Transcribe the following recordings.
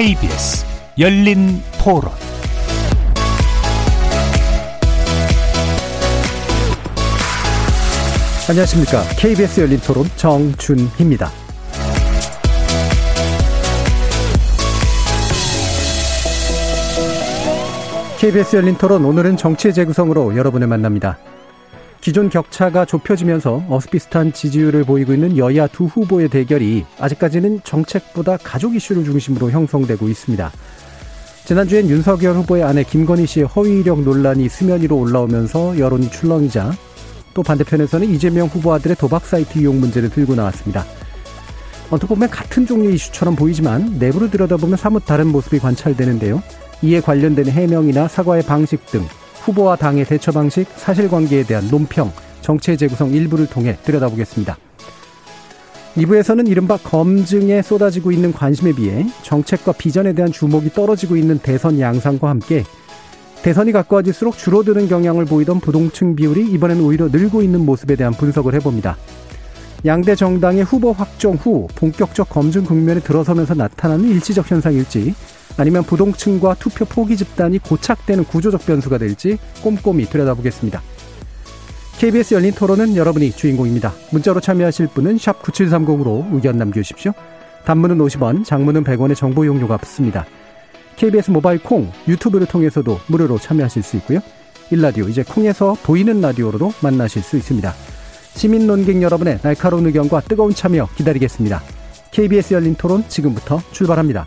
KBS 열린 토론 안녕하십니까. KBS 열린 토론 정준희입니다. KBS 열린 토론 오늘은 정치의 재구성으로 여러분을 만납니다. 기존 격차가 좁혀지면서 어스비슷한 지지율을 보이고 있는 여야 두 후보의 대결이 아직까지는 정책보다 가족 이슈를 중심으로 형성되고 있습니다. 지난주엔 윤석열 후보의 아내 김건희 씨의 허위 이력 논란이 수면 위로 올라오면서 여론이 출렁이자 또 반대편에서는 이재명 후보 아들의 도박 사이트 이용 문제를 들고 나왔습니다. 언뜻 보면 같은 종류의 이슈처럼 보이지만 내부를 들여다보면 사뭇 다른 모습이 관찰되는데요. 이에 관련된 해명이나 사과의 방식 등 후보와 당의 대처 방식, 사실관계에 대한 논평, 정치의 재구성 일부를 통해 들여다보겠습니다. 2부에서는 이른바 검증에 쏟아지고 있는 관심에 비해 정책과 비전에 대한 주목이 떨어지고 있는 대선 양상과 함께 대선이 가까워질수록 줄어드는 경향을 보이던 부동층 비율이 이번엔 오히려 늘고 있는 모습에 대한 분석을 해봅니다. 양대 정당의 후보 확정 후 본격적 검증 국면에 들어서면서 나타나는 일시적 현상일지 아니면 부동층과 투표 포기 집단이 고착되는 구조적 변수가 될지 꼼꼼히 들여다보겠습니다. KBS 열린 토론은 여러분이 주인공입니다. 문자로 참여하실 분은 9730으로 의견 남겨주십시오. 단문은 50원, 장문은 100원의 정보 용료가 붙습니다. KBS 모바일 콩, 유튜브를 통해서도 무료로 참여하실 수 있고요. 일라디오 이제 콩에서 보이는 라디오로도 만나실 수 있습니다. 시민 논객 여러분의 날카로운 의견과 뜨거운 참여 기다리겠습니다. KBS 열린 토론 지금부터 출발합니다.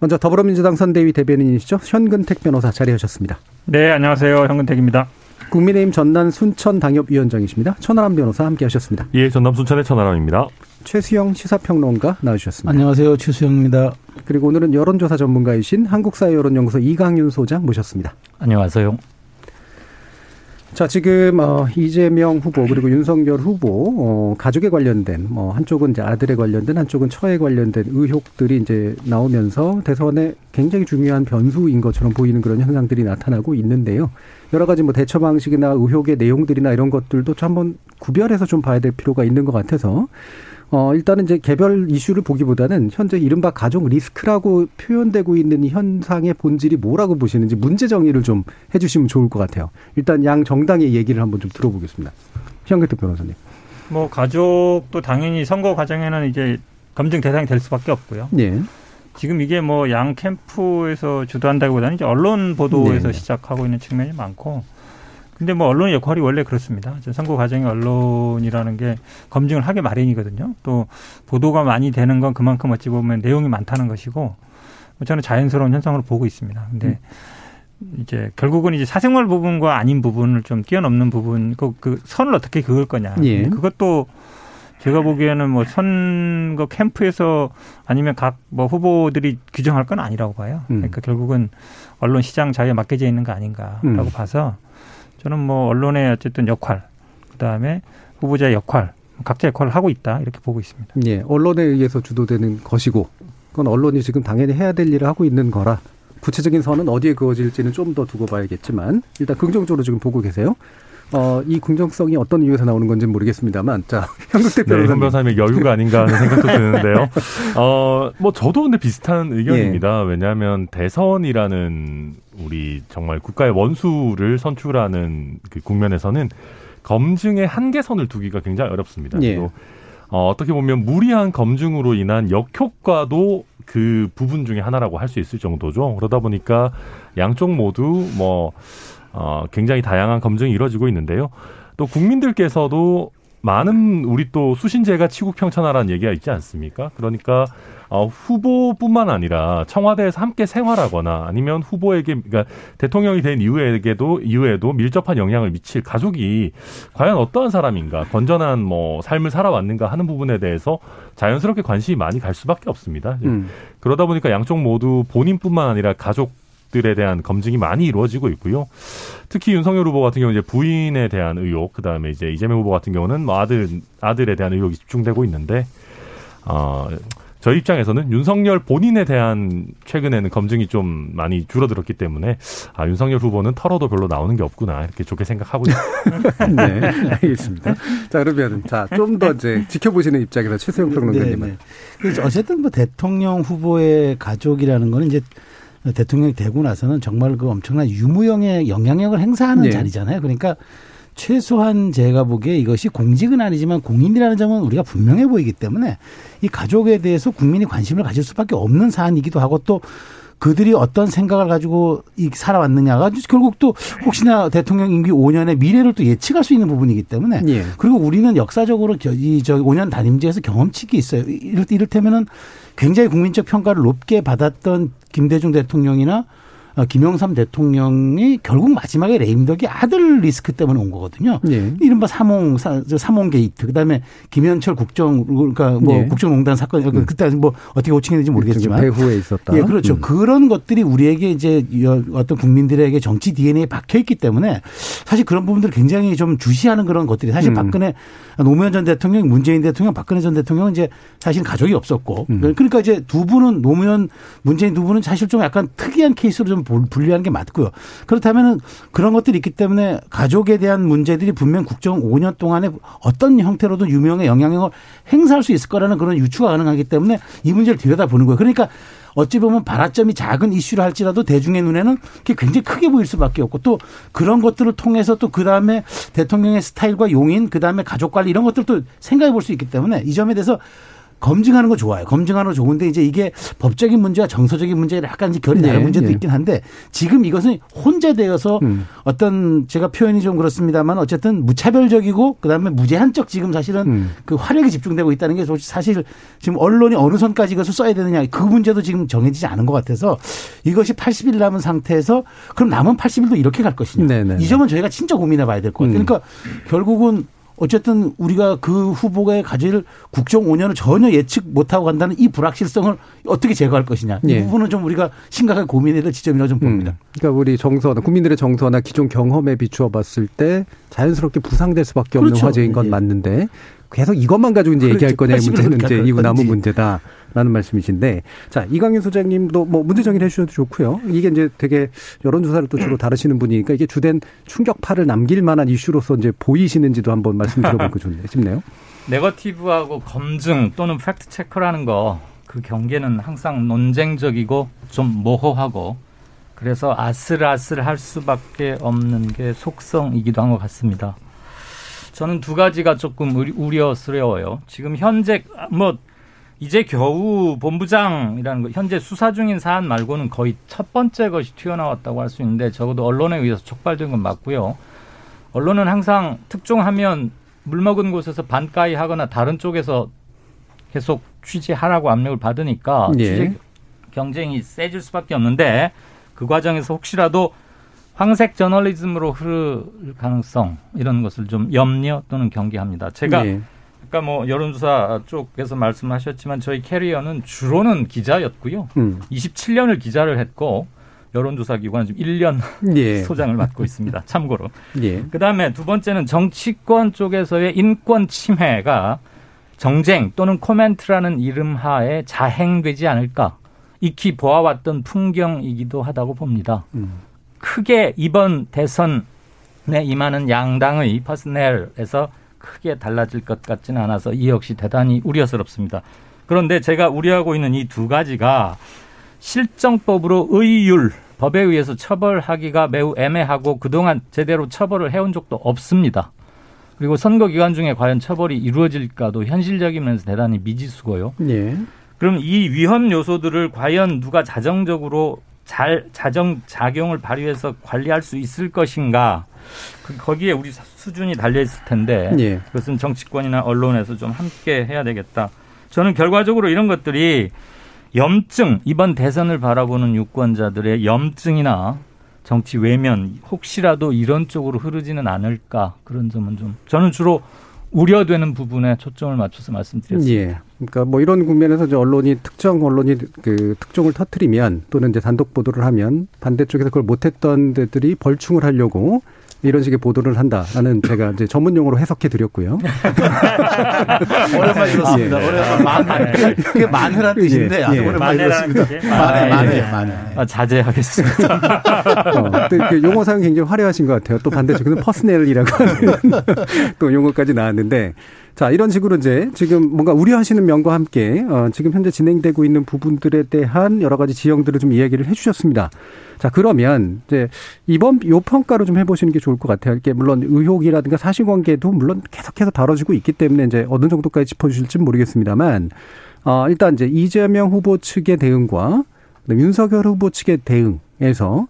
먼저 더불어민주당 선대위 대변인이시죠. 현근택 변호사 자리하셨습니다. 네, 안녕하세요. 현근택입니다. 국민의힘 전남 순천 당협위원장이십니다. 천하람 변호사 함께 하셨습니다. 예, 전남 순천의 천하람입니다. 최수영 시사평론가 나와주셨습니다. 안녕하세요. 최수영입니다. 그리고 오늘은 여론조사 전문가이신 한국사회여론연구소 이강윤 소장 모셨습니다. 안녕하세요. 자, 지금 어 이재명 후보 그리고 윤석열 후보 어 가족에 관련된 뭐 한쪽은 이제 아들에 관련된 한쪽은 처에 관련된 의혹들이 이제 나오면서 대선에 굉장히 중요한 변수인 것처럼 보이는 그런 현상들이 나타나고 있는데요. 여러 가지 뭐 대처 방식이나 의혹의 내용들이나 이런 것들도 좀 한번 구별해서 좀 봐야 될 필요가 있는 것 같아서 어, 일단은 이제 개별 이슈를 보기보다는 현재 이른바 가족 리스크라고 표현되고 있는 이 현상의 본질이 뭐라고 보시는지 문제 정의를 좀 해주시면 좋을 것 같아요. 일단 양 정당의 얘기를 한번 좀 들어보겠습니다. 현계특 변호사님. 뭐 가족도 당연히 선거 과정에는 이제 검증 대상이 될 수밖에 없고요. 예. 지금 이게 뭐 양 캠프에서 주도한다기보다는 이제 언론 보도에서 네. 시작하고 있는 측면이 많고 근데 뭐 언론의 역할이 원래 그렇습니다. 선거 과정에 언론이라는 게 검증을 하게 마련이거든요. 또 보도가 많이 되는 건 그만큼 어찌 보면 내용이 많다는 것이고 뭐 저는 자연스러운 현상으로 보고 있습니다. 근데 이제 결국은 이제 사생활 부분과 아닌 부분을 좀 뛰어넘는 부분 그, 그 선을 어떻게 그을 거냐. 예. 그것도 제가 보기에는 뭐 선거 캠프에서 아니면 각 뭐 후보들이 규정할 건 아니라고 봐요. 음. 그러니까 결국은 언론 시장 자유에 맡겨져 있는 거 아닌가라고 음. 봐서 저는 뭐 언론의 어쨌든 역할, 그 다음에 후보자의 역할, 각자 역할을 하고 있다 이렇게 보고 있습니다. 예. 언론에 의해서 주도되는 것이고 그건 언론이 지금 당연히 해야 될 일을 하고 있는 거라 구체적인 선은 어디에 그어질지는 좀 더 두고 봐야겠지만 일단 긍정적으로 지금 보고 계세요. 어, 이 긍정성이 어떤 이유에서 나오는 건지는 모르겠습니다만 자, 현국택 네, 현 변호사님. 변호사님의 여유가 아닌가 하는 생각도 드는데요. 어, 뭐 저도 근데 비슷한 의견입니다. 왜냐하면 대선이라는 우리 정말 국가의 원수를 선출하는 그 국면에서는 검증의 한계선을 두기가 굉장히 어렵습니다. 예. 또 어, 어떻게 보면 무리한 검증으로 인한 역효과도 그 부분 중에 하나라고 할 수 있을 정도죠. 그러다 보니까 양쪽 모두 뭐 어, 굉장히 다양한 검증이 이루어지고 있는데요. 또 국민들께서도 많은 우리 또 수신제가 치국평천하라는 얘기가 있지 않습니까? 그러니까 어, 후보뿐만 아니라 청와대에서 함께 생활하거나 아니면 후보에게 그러니까 대통령이 된 이후에게도 이후에도 밀접한 영향을 미칠 가족이 과연 어떠한 사람인가 건전한 뭐 삶을 살아왔는가 하는 부분에 대해서 자연스럽게 관심이 많이 갈 수밖에 없습니다. 음. 그러다 보니까 양쪽 모두 본인뿐만 아니라 가족 들에 대한 검증이 많이 이루어지고 있고요. 특히 윤석열 후보 같은 경우 이제 부인에 대한 의혹, 그 다음에 이제 이재명 후보 같은 경우는 뭐 아들 아들에 대한 의혹이 집중되고 있는데, 어, 저희 입장에서는 윤석열 본인에 대한 최근에는 검증이 좀 많이 줄어들었기 때문에 아 윤석열 후보는 털어도 별로 나오는 게 없구나 이렇게 좋게 생각하고 있습니다. 네, 알겠습니다. 자 그러면 자좀 더 이제 지켜보시는 입장에서 최수영 평론가님은 네, 네. 어쨌든 뭐 대통령 후보의 가족이라는 거는 이제 대통령이 되고 나서는 정말 그 엄청난 유무형의 영향력을 행사하는 네. 자리잖아요. 그러니까 최소한 제가 보기에 이것이 공직은 아니지만 공인이라는 점은 우리가 분명해 보이기 때문에 이 가족에 대해서 국민이 관심을 가질 수밖에 없는 사안이기도 하고 또 그들이 어떤 생각을 가지고 살아왔느냐가 결국 또 혹시나 대통령 임기 5년의 미래를 또 예측할 수 있는 부분이기 때문에 예. 그리고 우리는 역사적으로 이저 5년 단임제에서 경험칙이 있어요. 이럴, 이를테면은 굉장히 국민적 평가를 높게 받았던 김대중 대통령이나 어, 김영삼 대통령이 결국 마지막에 레임덕이 아들 리스크 때문에 온 거거든요. 네. 이른바 삼홍 삼홍 게이트 그다음에 김현철 국정 그러니까 뭐 네. 국정농단 사건 음. 그때 뭐 어떻게 호칭했는지 모르겠지만 배후에 있었다. 예, 그렇죠. 음. 그런 것들이 우리에게 이제 어떤 국민들에게 정치 DNA에 박혀 있기 때문에 사실 그런 부분들을 굉장히 좀 주시하는 그런 것들이 사실 음. 박근혜 노무현 전 대통령, 문재인 대통령, 박근혜 전 대통령은 이제 사실 가족이 없었고 음. 그러니까 이제 두 분은 노무현, 문재인 두 분은 사실 좀 약간 특이한 케이스로 좀 분리하는 게 맞고요. 그렇다면은 그런 것들이 있기 때문에 가족에 대한 문제들이 분명 국정 5년 동안에 어떤 형태로든 유명의 영향력을 행사할 수 있을 거라는 그런 유추가 가능하기 때문에 이 문제를 들여다보는 거예요. 그러니까 어찌 보면 발화점이 작은 이슈를 할지라도 대중의 눈에는 그게 굉장히 크게 보일 수밖에 없고 또 그런 것들을 통해서 또 그다음에 대통령의 스타일과 용인 그다음에 가족 관리 이런 것들도 생각해 볼 수 있기 때문에 이 점에 대해서 검증하는 거 좋아요. 검증하는 거 좋은데 이제 이게 법적인 문제와 정서적인 문제를 약간 결이 다른 네, 문제도 네. 있긴 한데 지금 이것은 혼자 되어서 음. 어떤 제가 표현이 좀 그렇습니다만 어쨌든 무차별적이고 그다음에 무제한적 지금 사실은 음. 그 화력이 집중되고 있다는 게 사실 지금 언론이 어느 선까지 이것을 써야 되느냐 그 문제도 지금 정해지지 않은 것 같아서 이것이 80일 남은 상태에서 그럼 남은 80일도 이렇게 갈 것이냐 네네. 네, 이 점은 저희가 진짜 고민해 봐야 될 것 같아요. 음. 그러니까 결국은 어쨌든 우리가 그 후보가 가질 국정 5년을 전혀 예측 못하고 간다는 이 불확실성을 어떻게 제거할 것이냐. 이 예. 부분은 좀 우리가 심각하게 고민해야 될 지점이라고 좀 봅니다. 음. 그러니까 우리 정서나 국민들의 정서나 기존 경험에 비추어 봤을 때 자연스럽게 부상될 수밖에 없는 그렇죠. 화제인 건 예. 맞는데 계속 이것만 가지고 이제 그렇죠. 얘기할 거냐의 문제는 이제 이거 남은 문제다. 라는 말씀이신데 자 이광윤 소장님도 뭐 문제 정의를 해주셔도 좋고요 이게 이제 되게 여론조사를 또 주로 다루시는 분이니까 이게 주된 충격파를 남길 만한 이슈로서 이제 보이시는지도 한번 말씀 드려볼까 좋네 싶네요. 네거티브하고 검증 또는 팩트 체크라는 거 그 경계는 항상 논쟁적이고 좀 모호하고 그래서 아슬아슬할 수밖에 없는 게 속성이기도 한 것 같습니다. 저는 두 가지가 조금 우려스러워요. 지금 현재 뭐 이제 겨우 본부장이라는 거 현재 수사 중인 사안 말고는 거의 첫 번째 것이 튀어나왔다고 할 수 있는데 적어도 언론에 의해서 촉발된 건 맞고요. 언론은 항상 특종하면 물 먹은 곳에서 반가이 하거나 다른 쪽에서 계속 취재하라고 압력을 받으니까 예. 취재 경쟁이 세질 수밖에 없는데 그 과정에서 혹시라도 황색 저널리즘으로 흐를 가능성 이런 것을 좀 염려 또는 경계합니다. 제가 예. 아까 뭐 여론조사 쪽에서 말씀하셨지만 저희 캐리어는 주로는 기자였고요. 음. 27년을 기자를 했고 여론조사 기관은 지금 1년 예. 소장을 맡고 있습니다. 참고로. 예. 그다음에 두 번째는 정치권 쪽에서의 인권 침해가 정쟁 또는 코멘트라는 이름 하에 자행되지 않을까 익히 보아왔던 풍경이기도 하다고 봅니다. 음. 크게 이번 대선에 임하는 양당의 퍼스넬에서 크게 달라질 것 같지는 않아서 이 역시 대단히 우려스럽습니다. 그런데 제가 우려하고 있는 이 두 가지가 실정법으로 의율 법에 의해서 처벌하기가 매우 애매하고 그동안 제대로 처벌을 해온 적도 없습니다. 그리고 선거 기간 중에 과연 처벌이 이루어질까도 현실적인 면에서 대단히 미지수고요. 예. 그럼 이 위험 요소들을 과연 누가 자정적으로 잘 자정 작용을 발휘해서 관리할 수 있을 것인가 그 거기에 우리 수준이 달려 있을 텐데 예. 그것은 정치권이나 언론에서 좀 함께 해야 되겠다. 저는 결과적으로 이런 것들이 염증 이번 대선을 바라보는 유권자들의 염증이나 정치 외면 혹시라도 이런 쪽으로 흐르지는 않을까 그런 점은 좀 저는 주로 우려되는 부분에 초점을 맞춰서 말씀드렸습니다. 예. 그러니까 뭐 이런 국면에서 이제 언론이 특정 언론이 그 특종을 터트리면 또는 이제 단독 보도를 하면 반대쪽에서 그걸 못했던 데들이 벌충을 하려고 이런 식의 보도를 한다라는 제가 이제 전문 용어로 해석해 드렸고요. 오랜만에 들었습니다. 예. 오랜만에 마늘. 그게 마늘한 뜻인데 예. 예. 오랜만에 들었습니다. 마늘, 마늘, 마늘. 아, 자제하겠습니다. 어, 그 용어상 굉장히 화려하신 것 같아요. 또 반대쪽에는 퍼스넬이라고 하는 또 용어까지 나왔는데 자, 이런 식으로 이제 지금 뭔가 우려하시는 면과 함께 어, 지금 현재 진행되고 있는 부분들에 대한 여러 가지 지형들을 좀 이야기를 해 주셨습니다. 자, 그러면 이제 이번 요 평가로 좀 해보시는 게 좋을 것 같아요. 이게 물론 의혹이라든가 사실관계도 물론 계속해서 다뤄지고 있기 때문에 이제 어느 정도까지 짚어주실지 모르겠습니다만, 어, 일단 이제 이재명 후보 측의 대응과 윤석열 후보 측의 대응에서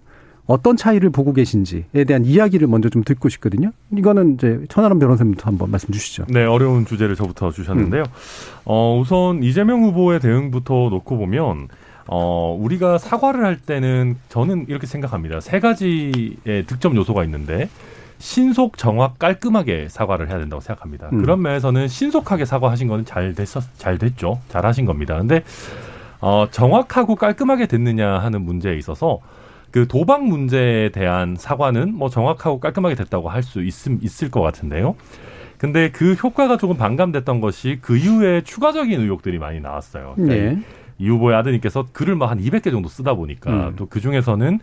어떤 차이를 보고 계신지에 대한 이야기를 먼저 좀 듣고 싶거든요. 이거는 이제 천하람 변호사님부터 한번 말씀 주시죠. 네, 어려운 주제를 저부터 주셨는데요. 음. 어, 우선 이재명 후보의 대응부터 놓고 보면 어, 우리가 사과를 할 때는 저는 이렇게 생각합니다. 세 가지의 득점 요소가 있는데 신속, 정확, 깔끔하게 사과를 해야 된다고 생각합니다. 음. 그런 면에서는 신속하게 사과하신 거는 잘 됐었, 잘 됐죠. 잘 하신 겁니다. 근데 어, 정확하고 깔끔하게 됐느냐 하는 문제에 있어서 그 도박 문제에 대한 사과는 뭐 정확하고 깔끔하게 됐다고 할 수 있을 것 같은데요. 근데 그 효과가 조금 반감됐던 것이 그 이후에 추가적인 의혹들이 많이 나왔어요. 그러니까 네. 이 후보의 아드님께서 글을 뭐한 200개 정도 쓰다 보니까 음. 또그 중에서는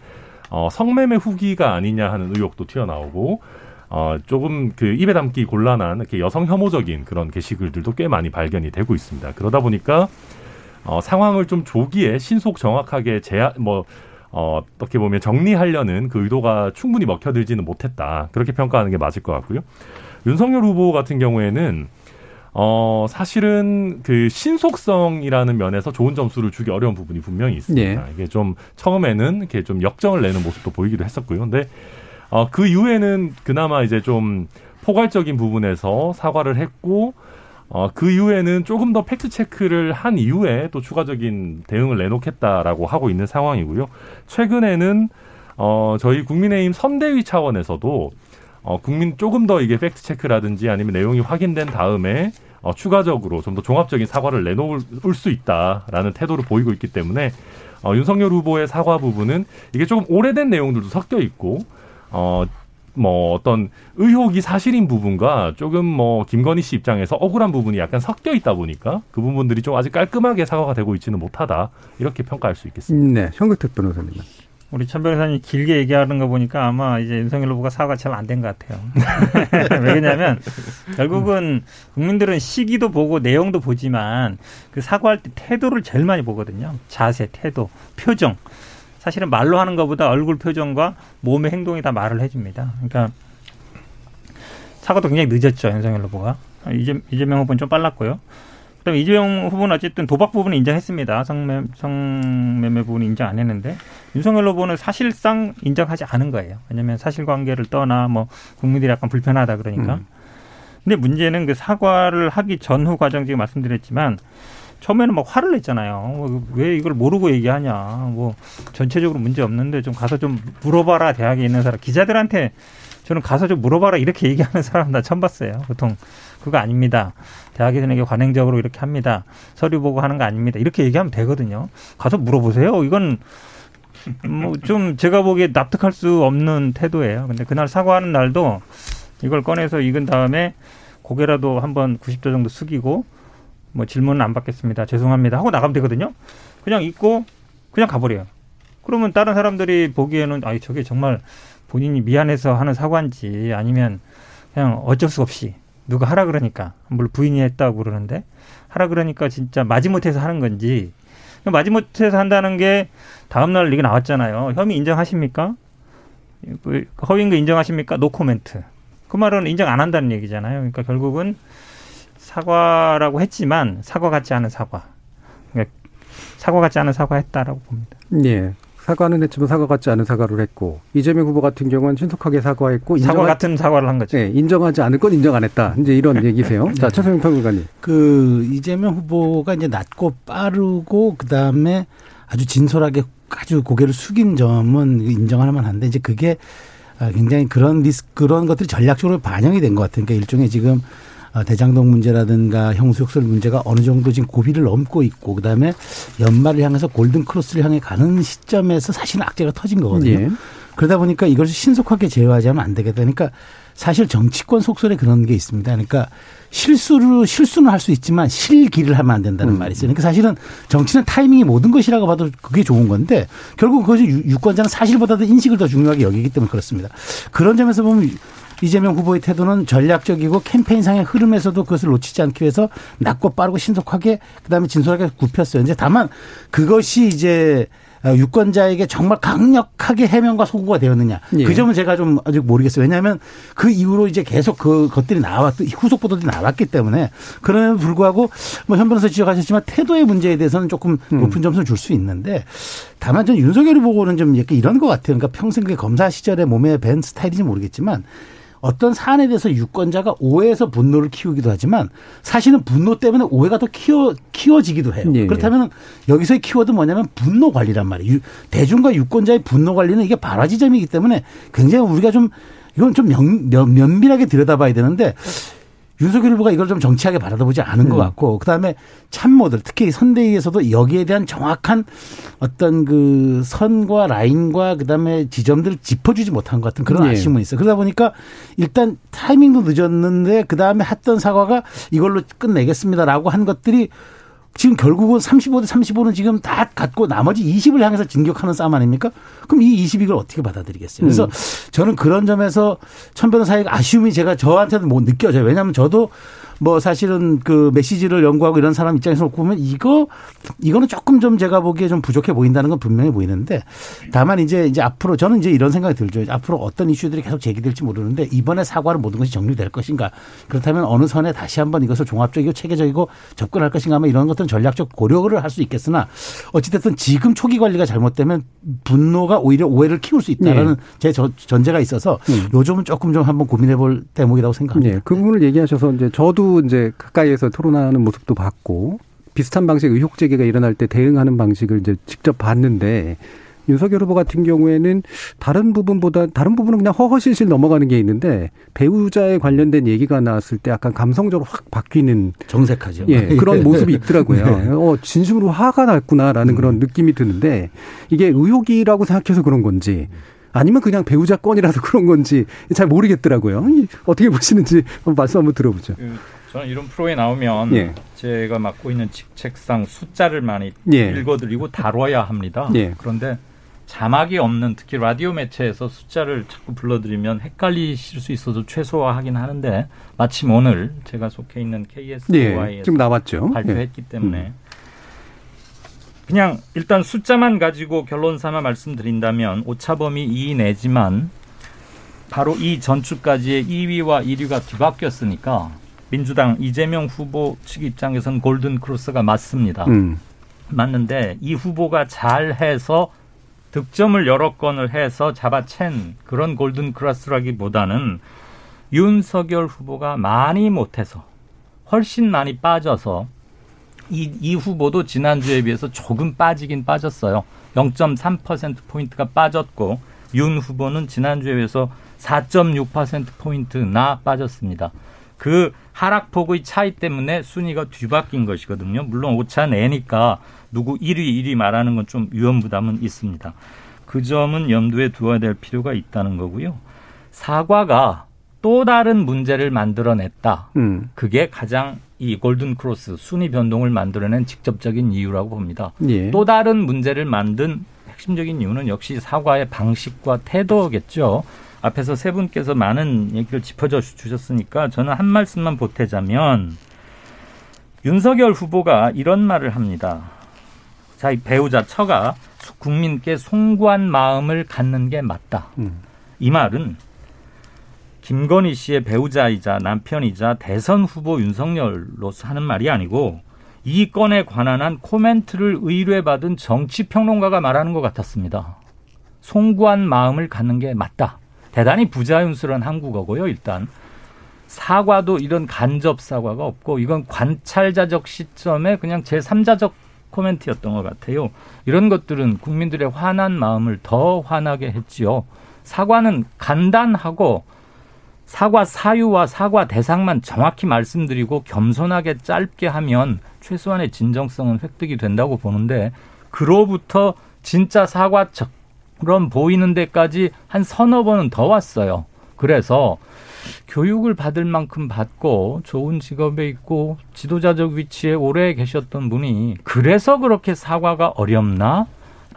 어, 성매매 후기가 아니냐 하는 의혹도 튀어나오고 어, 조금 그 입에 담기 곤란한 이렇게 여성 혐오적인 그런 게시글들도 꽤 많이 발견이 되고 있습니다. 그러다 보니까 어, 상황을 좀 조기에 신속 정확하게 제한 뭐 어, 어떻게 보면 정리하려는 그 의도가 충분히 먹혀들지는 못했다. 그렇게 평가하는 게 맞을 것 같고요. 윤석열 후보 같은 경우에는 어, 사실은 그 신속성이라는 면에서 좋은 점수를 주기 어려운 부분이 분명히 있습니다. 네. 이게 좀 처음에는 이렇게 좀 역정을 내는 모습도 보이기도 했었고요. 근데 어, 그 이후에는 그나마 이제 좀 포괄적인 부분에서 사과를 했고 어, 그 이후에는 조금 더 팩트 체크를 한 이후에 또 추가적인 대응을 내놓겠다라고 하고 있는 상황이고요. 최근에는 어, 저희 국민의힘 선대위 차원에서도 어, 국민 조금 더 이게 팩트 체크라든지 아니면 내용이 확인된 다음에 어, 추가적으로 좀 더 종합적인 사과를 내놓을 수 있다라는 태도를 보이고 있기 때문에 어, 윤석열 후보의 사과 부분은 이게 조금 오래된 내용들도 섞여 있고 어, 뭐 어떤 의혹이 사실인 부분과 조금 뭐 김건희 씨 입장에서 억울한 부분이 약간 섞여 있다 보니까 그 부분들이 좀 아직 깔끔하게 사과가 되고 있지는 못하다 이렇게 평가할 수 있겠습니다. 네, 현근택 변호사님. 우리 천 변호사님 길게 얘기하는 거 보니까 아마 이제 윤석열 후보가 사과 잘안 된 것 같아요. 왜냐하면 결국은 국민들은 시기도 보고 내용도 보지만 그 사과할 때 태도를 제일 많이 보거든요. 자세, 태도, 표정. 사실은 말로 하는 것보다 얼굴 표정과 몸의 행동이 다 말을 해줍니다. 그러니까 사과도 굉장히 늦었죠 윤석열 후보가 이재, 이재명 후보는 좀 빨랐고요. 그다음에 이재명 후보는 어쨌든 도박 부분은 인정했습니다. 성매, 성매매 부분은 인정 안 했는데 윤석열 후보는 사실상 인정하지 않은 거예요. 왜냐하면 사실관계를 떠나 뭐 국민들이 약간 불편하다 그러니까. 음. 근데 문제는 그 사과를 하기 전후 과정 지금 말씀드렸지만 처음에는 막 화를 냈잖아요. 뭐왜 이걸 모르고 얘기하냐. 뭐 전체적으로 문제 없는데 좀 가서 좀 물어봐라 대학에 있는 사람 기자들한테 저는 가서 좀 물어봐라 이렇게 얘기하는 사람 나 처음 봤어요. 보통 그거 아닙니다. 대학에서는 이게 관행적으로 이렇게 합니다. 서류 보고 하는 거 아닙니다. 이렇게 얘기하면 되거든요. 가서 물어보세요. 이건 뭐 좀 제가 보기에 납득할 수 없는 태도예요. 근데 그날 사과하는 날도 이걸 꺼내서 익은 다음에 고개라도 한번 90도 정도 숙이고 뭐 질문은 안 받겠습니다. 죄송합니다. 하고 나가면 되거든요. 그냥 잊고 그냥 가버려요. 그러면 다른 사람들이 보기에는 아이 저게 정말 본인이 미안해서 하는 사과인지 아니면 그냥 어쩔 수 없이 누가 하라 그러니까 물론 부인이 했다고 그러는데 하라 그러니까 진짜 마지못해서 하는 건지 마지못해서 한다는 게 다음날 이게 나왔잖아요. 혐의 인정하십니까? 그 허위인 거 인정하십니까? no comment. 그 말은 인정 안 한다는 얘기잖아요. 그러니까 결국은 사과라고 했지만 사과 같지 않은 사과. 그러니까 사과 같지 않은 사과 했다라고 봅니다. 예. 사과는 했지만 사과 같지 않은 사과를 했고 이재명 후보 같은 경우는 신속하게 사과했고 사과 같은 사과를 한 거죠. 네, 인정하지 않을 건 인정 안 했다. 이제 이런 얘기세요. 자, 최수영 평론가님. 그 이재명 후보가 이제 낮고 빠르고 그 다음에 아주 진솔하게 아주 고개를 숙인 점은 인정할 만한데 이제 그게 아, 굉장히 그런 리스크 그런 것들이 전략적으로 반영이 된 것 같아요. 그러니까 일종의 지금 어, 대장동 문제라든가 형수욕설 문제가 어느 정도 지금 고비를 넘고 있고 그다음에 연말을 향해서 골든 크로스를 향해 가는 시점에서 사실은 악재가 터진 거거든요. 예. 그러다 보니까 이걸 신속하게 제어하지 하면 안 되겠다. 그러니까 사실 정치권 속설에 그런 게 있습니다. 그러니까 실수를 실수는 할 수 있지만 실기를 하면 안 된다는 말이 있어요. 그러니까 사실은 정치는 타이밍이 모든 것이라고 봐도 그게 좋은 건데 결국 그것이 유- 유권자는 사실보다도 인식을 더 중요하게 여기기 때문에 그렇습니다. 그런 점에서 보면 이재명 후보의 태도는 전략적이고 캠페인상의 흐름에서도 그것을 놓치지 않기 위해서 낮고 빠르고 신속하게 그다음에 진솔하게 굽혔어요. 이제 다만 그것이 이제 유권자에게 정말 강력하게 해명과 소구가 되었느냐. 예. 그 점은 제가 좀 아직 모르겠어요. 왜냐하면 그 이후로 이제 계속 그 것들이 나왔, 후속 보도들이 나왔기 때문에 그럼에도 불구하고 뭐 현 변호사 지적하셨지만 태도의 문제에 대해서는 조금 높은 점수를 줄 수 있는데 다만 전 윤석열 후보는 좀 이렇게 이런 것 같아요. 그러니까 평생 그 검사 시절에 몸에 밴 스타일인지 모르겠지만 어떤 사안에 대해서 유권자가 오해에서 분노를 키우기도 하지만 사실은 분노 때문에 오해가 더 키워 키워지기도 해요. 예. 그렇다면 여기서의 키워드 뭐냐면 분노 관리란 말이에요. 유- 대중과 유권자의 분노 관리는 이게 발화 지점이기 때문에 굉장히 우리가 좀 이건 좀 면, 면, 면밀하게 들여다봐야 되는데 윤석열 후보가 이걸 좀 정치하게 바라보지 않은 것 같고 그다음에 참모들 특히 선대위에서도 여기에 대한 정확한 어떤 그 선과 라인과 그다음에 지점들을 짚어주지 못한 것 같은 그런 예. 아쉬움은 있어요. 그러다 보니까 일단 타이밍도 늦었는데 그다음에 했던 사과가 이걸로 끝내겠습니다라고 한 것들이 지금 결국은 35대 35는 지금 다 갖고 나머지 20을 향해서 진격하는 싸움 아닙니까? 그럼 이 20이걸 어떻게 받아들이겠어요? 그래서 저는 그런 점에서 천 변호사의 아쉬움이 제가 저한테는 못 느껴져요. 왜냐하면 저도 뭐 사실은 그 메시지를 연구하고 이런 사람 입장에서 놓고 보면 이거 이거는 조금 좀 제가 보기에 좀 부족해 보인다는 건 분명히 보이는데 다만 이제 이제 앞으로 저는 이제 이런 생각이 들죠. 앞으로 어떤 이슈들이 계속 제기될지 모르는데 이번에 사과로 모든 것이 정리될 것인가 그렇다면 어느 선에 다시 한번 이것을 종합적이고 체계적이고 접근할 것인가 하면 이런 것들은 전략적 고려를 할 수 있겠으나 어찌됐든 지금 초기 관리가 잘못되면 분노가 오히려 오해를 키울 수 있다라는 제 저- 전제가 있어서 요즘은 조금 좀 한번 고민해 볼 대목이라고 생각합니다. 예, 그 부분을 얘기하셔서 이제 저도 이제 가까이에서 토론하는 모습도 봤고 비슷한 방식 의혹 제기가 일어날 때 대응하는 방식을 이제 직접 봤는데 윤석열 후보 같은 경우에는 다른 부분보다 다른 부분은 그냥 허허실실 넘어가는 게 있는데 배우자에 관련된 얘기가 나왔을 때 약간 감성적으로 확 바뀌는 정색하죠. 예, 그런 모습이 있더라고요. 어, 진심으로 화가 났구나라는 그런 느낌이 드는데 이게 의혹이라고 생각해서 그런 건지 아니면 그냥 배우자 건이라서 그런 건지 잘 모르겠더라고요. 이- 어떻게 보시는지 한번 말씀 한번 들어보죠. 그 저는 이런 프로에 나오면 예. 제가 맡고 있는 직책상 숫자를 많이 예. 읽어드리고 다뤄야 합니다. 예. 그런데 자막이 없는 특히 라디오 매체에서 숫자를 자꾸 불러드리면 헷갈리실 수 있어서 최소화하긴 하는데 마침 오늘 제가 속해 있는 예, KSY에서 지금 나왔죠. 발표했기 음. 때문에 그냥 일단 숫자만 가지고 결론 삼아 말씀드린다면 오차범위 2 내지만 바로 이 전주까지의 2위와 1위가 뒤바뀌었으니까 민주당 이재명 후보 측 입장에선 골든 크로스가 맞습니다. 예. 음. 맞는데 이 후보가 잘해서 득점을 여러 건을 해서 잡아챈 그런 골든 크로스라기보다는 윤석열 후보가 많이 못해서 훨씬 많이 빠져서 이, 이 후보도 지난주에 비해서 조금 빠지긴 빠졌어요. 0.3%포인트가 빠졌고 윤 후보는 지난주에 비해서 4.6%포인트나 빠졌습니다. 그 하락폭의 차이 때문에 순위가 뒤바뀐 것이거든요. 물론 오차 내니까 누구 1위, 1위 말하는 건 좀 위험 부담은 있습니다. 그 점은 염두에 두어야 될 필요가 있다는 거고요. 사과가 또 다른 문제를 만들어냈다. 음. 그게 가장 이 골든 크로스 순위 변동을 만들어낸 직접적인 이유라고 봅니다. 예. 또 다른 문제를 만든 핵심적인 이유는 역시 사과의 방식과 태도겠죠. 앞에서 세 분께서 많은 얘기를 짚어줘 주셨으니까 저는 한 말씀만 보태자면 윤석열 후보가 이런 말을 합니다. 자기 배우자 처가 국민께 송구한 마음을 갖는 게 맞다. 음. 이 말은 김건희 씨의 배우자이자 남편이자 대선 후보 윤석열로서 하는 말이 아니고 이 건에 관한 한 코멘트를 의뢰받은 정치평론가가 말하는 것 같았습니다. 송구한 마음을 갖는 게 맞다. 대단히 부자연스러운 한국어고요, 일단. 사과도 이런 간접 사과가 없고 이건 관찰자적 시점에 그냥 제3자적 코멘트였던 것 같아요. 이런 것들은 국민들의 화난 마음을 더 화나게 했지요. 사과는 간단하고 사과 사유와 사과 대상만 정확히 말씀드리고 겸손하게 짧게 하면 최소한의 진정성은 획득이 된다고 보는데 그로부터 진짜 사과처럼 보이는 데까지 한 서너 번은 더 왔어요. 그래서 교육을 받을 만큼 받고 좋은 직업에 있고 지도자적 위치에 오래 계셨던 분이 그래서 그렇게 사과가 어렵나?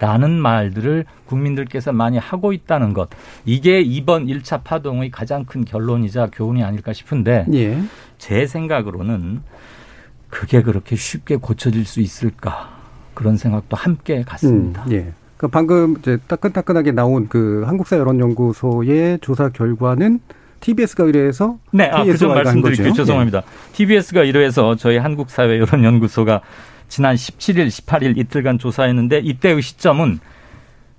라는 말들을 국민들께서 많이 하고 있다는 것. 이게 이번 일차 파동의 가장 큰 결론이자 교훈이 아닐까 싶은데 예. 제 생각으로는 그게 그렇게 쉽게 고쳐질 수 있을까 그런 생각도 함께 갔습니다. 음, 예. 그 방금 이제 따끈따끈하게 나온 그 한국사 여론연구소의 조사 결과는 TBS가 의뢰해서 네, 아, 그점 말씀드릴게요. 죄송합니다. 예. TBS가 의뢰해서 저희 한국사회 여론연구소가 지난 17일, 18일 이틀간 조사했는데 이때의 시점은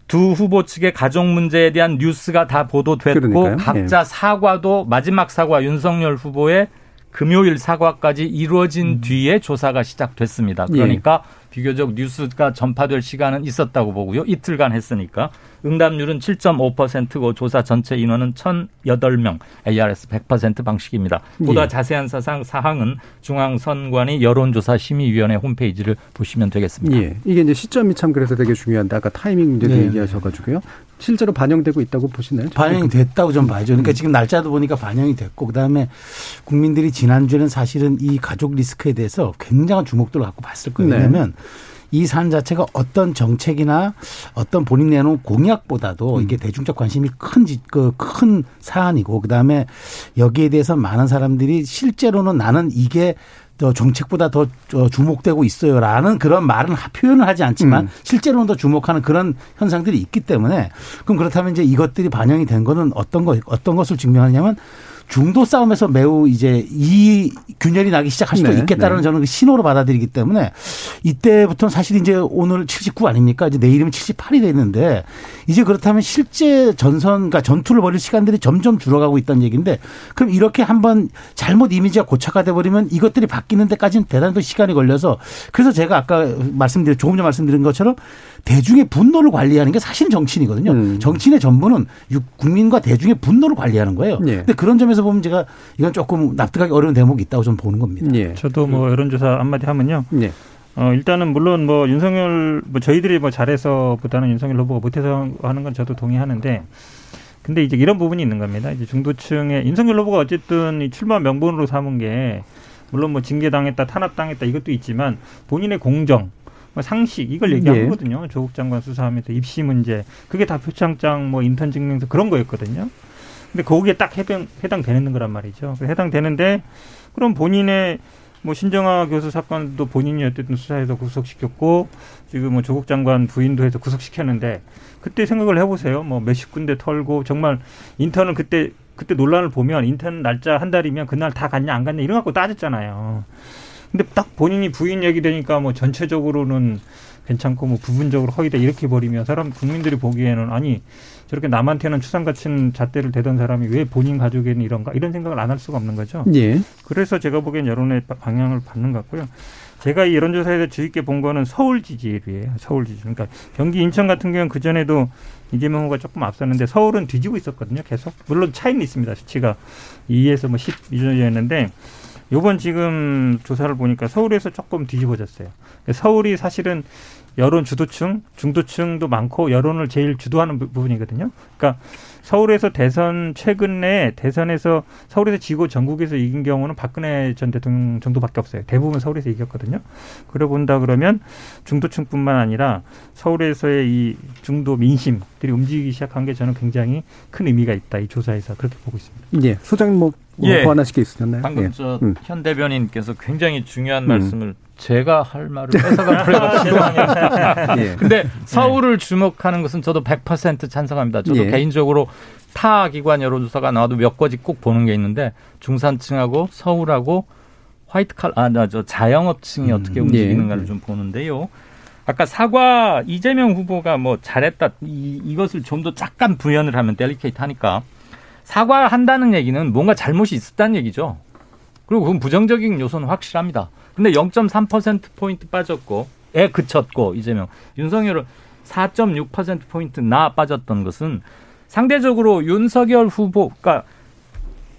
두 후보 측의 가족 문제에 대한 뉴스가 다 보도됐고 그러니까요. 각자 예. 사과도 마지막 사과 윤석열 후보의 금요일 사과까지 이루어진 음. 뒤에 조사가 시작됐습니다. 그러니까 예. 비교적 뉴스가 전파될 시간은 있었다고 보고요. 이틀간 했으니까. 응답률은 7.5%고 조사 전체 인원은 1,008명, ARS 100% 방식입니다. 보다 예. 자세한 사상 사항은 중앙선관위 여론조사 심의위원회 홈페이지를 보시면 되겠습니다. 예. 이게 이제 시점이 참 그래서 되게 중요한데 아까 타이밍 문제도 예. 얘기하셔가지고요. 실제로 반영되고 있다고 보시나요? 반영이 됐다고 좀 봐야죠. 그러니까 음. 지금 날짜도 보니까 반영이 됐고 그다음에 국민들이 지난주에는 사실은 이 가족 리스크에 대해서 굉장한 주목도를 갖고 봤을 거예요. 네. 왜냐하면 이 사안 자체가 어떤 정책이나 어떤 본인 내놓은 공약보다도 음. 이게 대중적 관심이 큰, 그, 큰 사안이고, 그 다음에 여기에 대해서 많은 사람들이 실제로는 나는 이게 더 정책보다 더 주목되고 있어요라는 그런 말은 표현을 하지 않지만 음. 실제로는 더 주목하는 그런 현상들이 있기 때문에 그럼 그렇다면 이제 이것들이 반영이 된 거는 어떤 거 어떤 것을 증명하냐면 중도 싸움에서 매우 이제 이 균열이 나기 시작할 수도 네, 있겠다는 네. 저는 그 신호로 받아들이기 때문에 이때부터는 사실 이제 오늘 79 아닙니까? 이제 내일이면 78이 되는데 이제 그렇다면 실제 전선, 그러니까 전투를 벌일 시간들이 점점 줄어가고 있다는 얘기인데 그럼 이렇게 한번 잘못 이미지가 고착화 돼 버리면 이것들이 바뀌는 데까지는 대단히 또 시간이 걸려서 그래서 제가 아까 말씀드린 조금 전 말씀드린 것처럼 대중의 분노를 관리하는 게 사실 정치인이거든요. 음. 정치인의 전부는 국민과 대중의 분노를 관리하는 거예요. 예. 근데 그런 점에서 보면 제가 이건 조금 납득하기 어려운 대목이 있다고 좀 보는 겁니다. 예. 저도 뭐 여론조사 한마디 하면요. 예. 어, 일단은 물론 뭐 윤석열, 뭐 저희들이 뭐 잘해서 보다는 윤석열 후보가 못해서 하는 건 저도 동의하는데 근데 이제 이런 부분이 있는 겁니다. 이제 중도층의 윤석열 후보가 어쨌든 이 출마 명분으로 삼은 게 물론 뭐 징계당했다, 탄압당했다 이것도 있지만 본인의 공정, 뭐 상식 이걸 얘기하거든요. 예. 조국 장관 수사하면서 입시 문제 그게 다 표창장 뭐 인턴 증명서 그런 거였거든요. 근데 거기에 딱 해당 해당되는 거란 말이죠. 해당되는데 그럼 본인의 뭐 신정아 교수 사건도 본인이 어쨌든 수사해서 구속시켰고 지금 뭐 조국 장관 부인도 해서 구속시켰는데 그때 생각을 해보세요. 뭐 몇십 군데 털고 정말 인턴은 그때 그때 논란을 보면 인턴 날짜 한 달이면 그날 다 갔냐 안 갔냐 이런 거 갖고 따졌잖아요. 근데 딱 본인이 부인 얘기 되니까 뭐 전체적으로는 괜찮고 뭐 부분적으로 허위다 이렇게 버리면 사람 국민들이 보기에는 아니 저렇게 남한테는 추상 같은 잣대를 대던 사람이 왜 본인 가족에는 이런가 이런 생각을 안 할 수가 없는 거죠. 예. 그래서 제가 보기엔 여론의 방향을 받는 것 같고요. 제가 이 여론조사에서 주의 깊게 본 거는 서울 지지율이에요. 서울 지지율. 그러니까 경기 인천 같은 경우는 그 전에도 이재명 후보가 조금 앞섰는데 서울은 뒤지고 있었거든요. 계속. 물론 차이는 있습니다. 수치가 2에서 뭐 12정도였는데 요번 지금 조사를 보니까 서울에서 조금 뒤집어졌어요. 서울이 사실은 여론 주도층, 중도층도 많고 여론을 제일 주도하는 부분이거든요. 그러니까 서울에서 대선 최근에 대선에서 서울에서 지고 전국에서 이긴 경우는 박근혜 전 대통령 정도밖에 없어요. 대부분 서울에서 이겼거든요. 그래 본다 그러면 중도층뿐만 아니라 서울에서의 이 중도 민심들이 움직이기 시작한 게 저는 굉장히 큰 의미가 있다. 이 조사에서 그렇게 보고 있습니다. 예. 소장님 뭐, 뭐 예. 하나씩 있으셨나요? 방금 예. 저현 음. 대변인께서 굉장히 중요한 음. 말씀을 제가 할 말을 뺏어가 버려가지고. 예. 근데 서울을 주목하는 것은 저도 100% 찬성합니다. 저도 예. 개인적으로 타 기관 여론조사가 나와도 몇 가지 꼭 보는 게 있는데 중산층하고 서울하고 화이트 칼, 아, 나, 저 자영업층이 음, 어떻게 움직이는가를 예. 좀 보는데요. 아까 사과 이재명 후보가 뭐 잘했다, 이, 이것을 좀더 약간 부연을 하면 델리케이트 하니까 사과한다는 얘기는 뭔가 잘못이 있었다는 얘기죠. 그리고 그건 부정적인 요소는 확실합니다. 근데 0.3%포인트 빠졌고, 에 그쳤고, 이재명. 윤석열은 4.6%포인트 나 빠졌던 것은 상대적으로 윤석열 후보가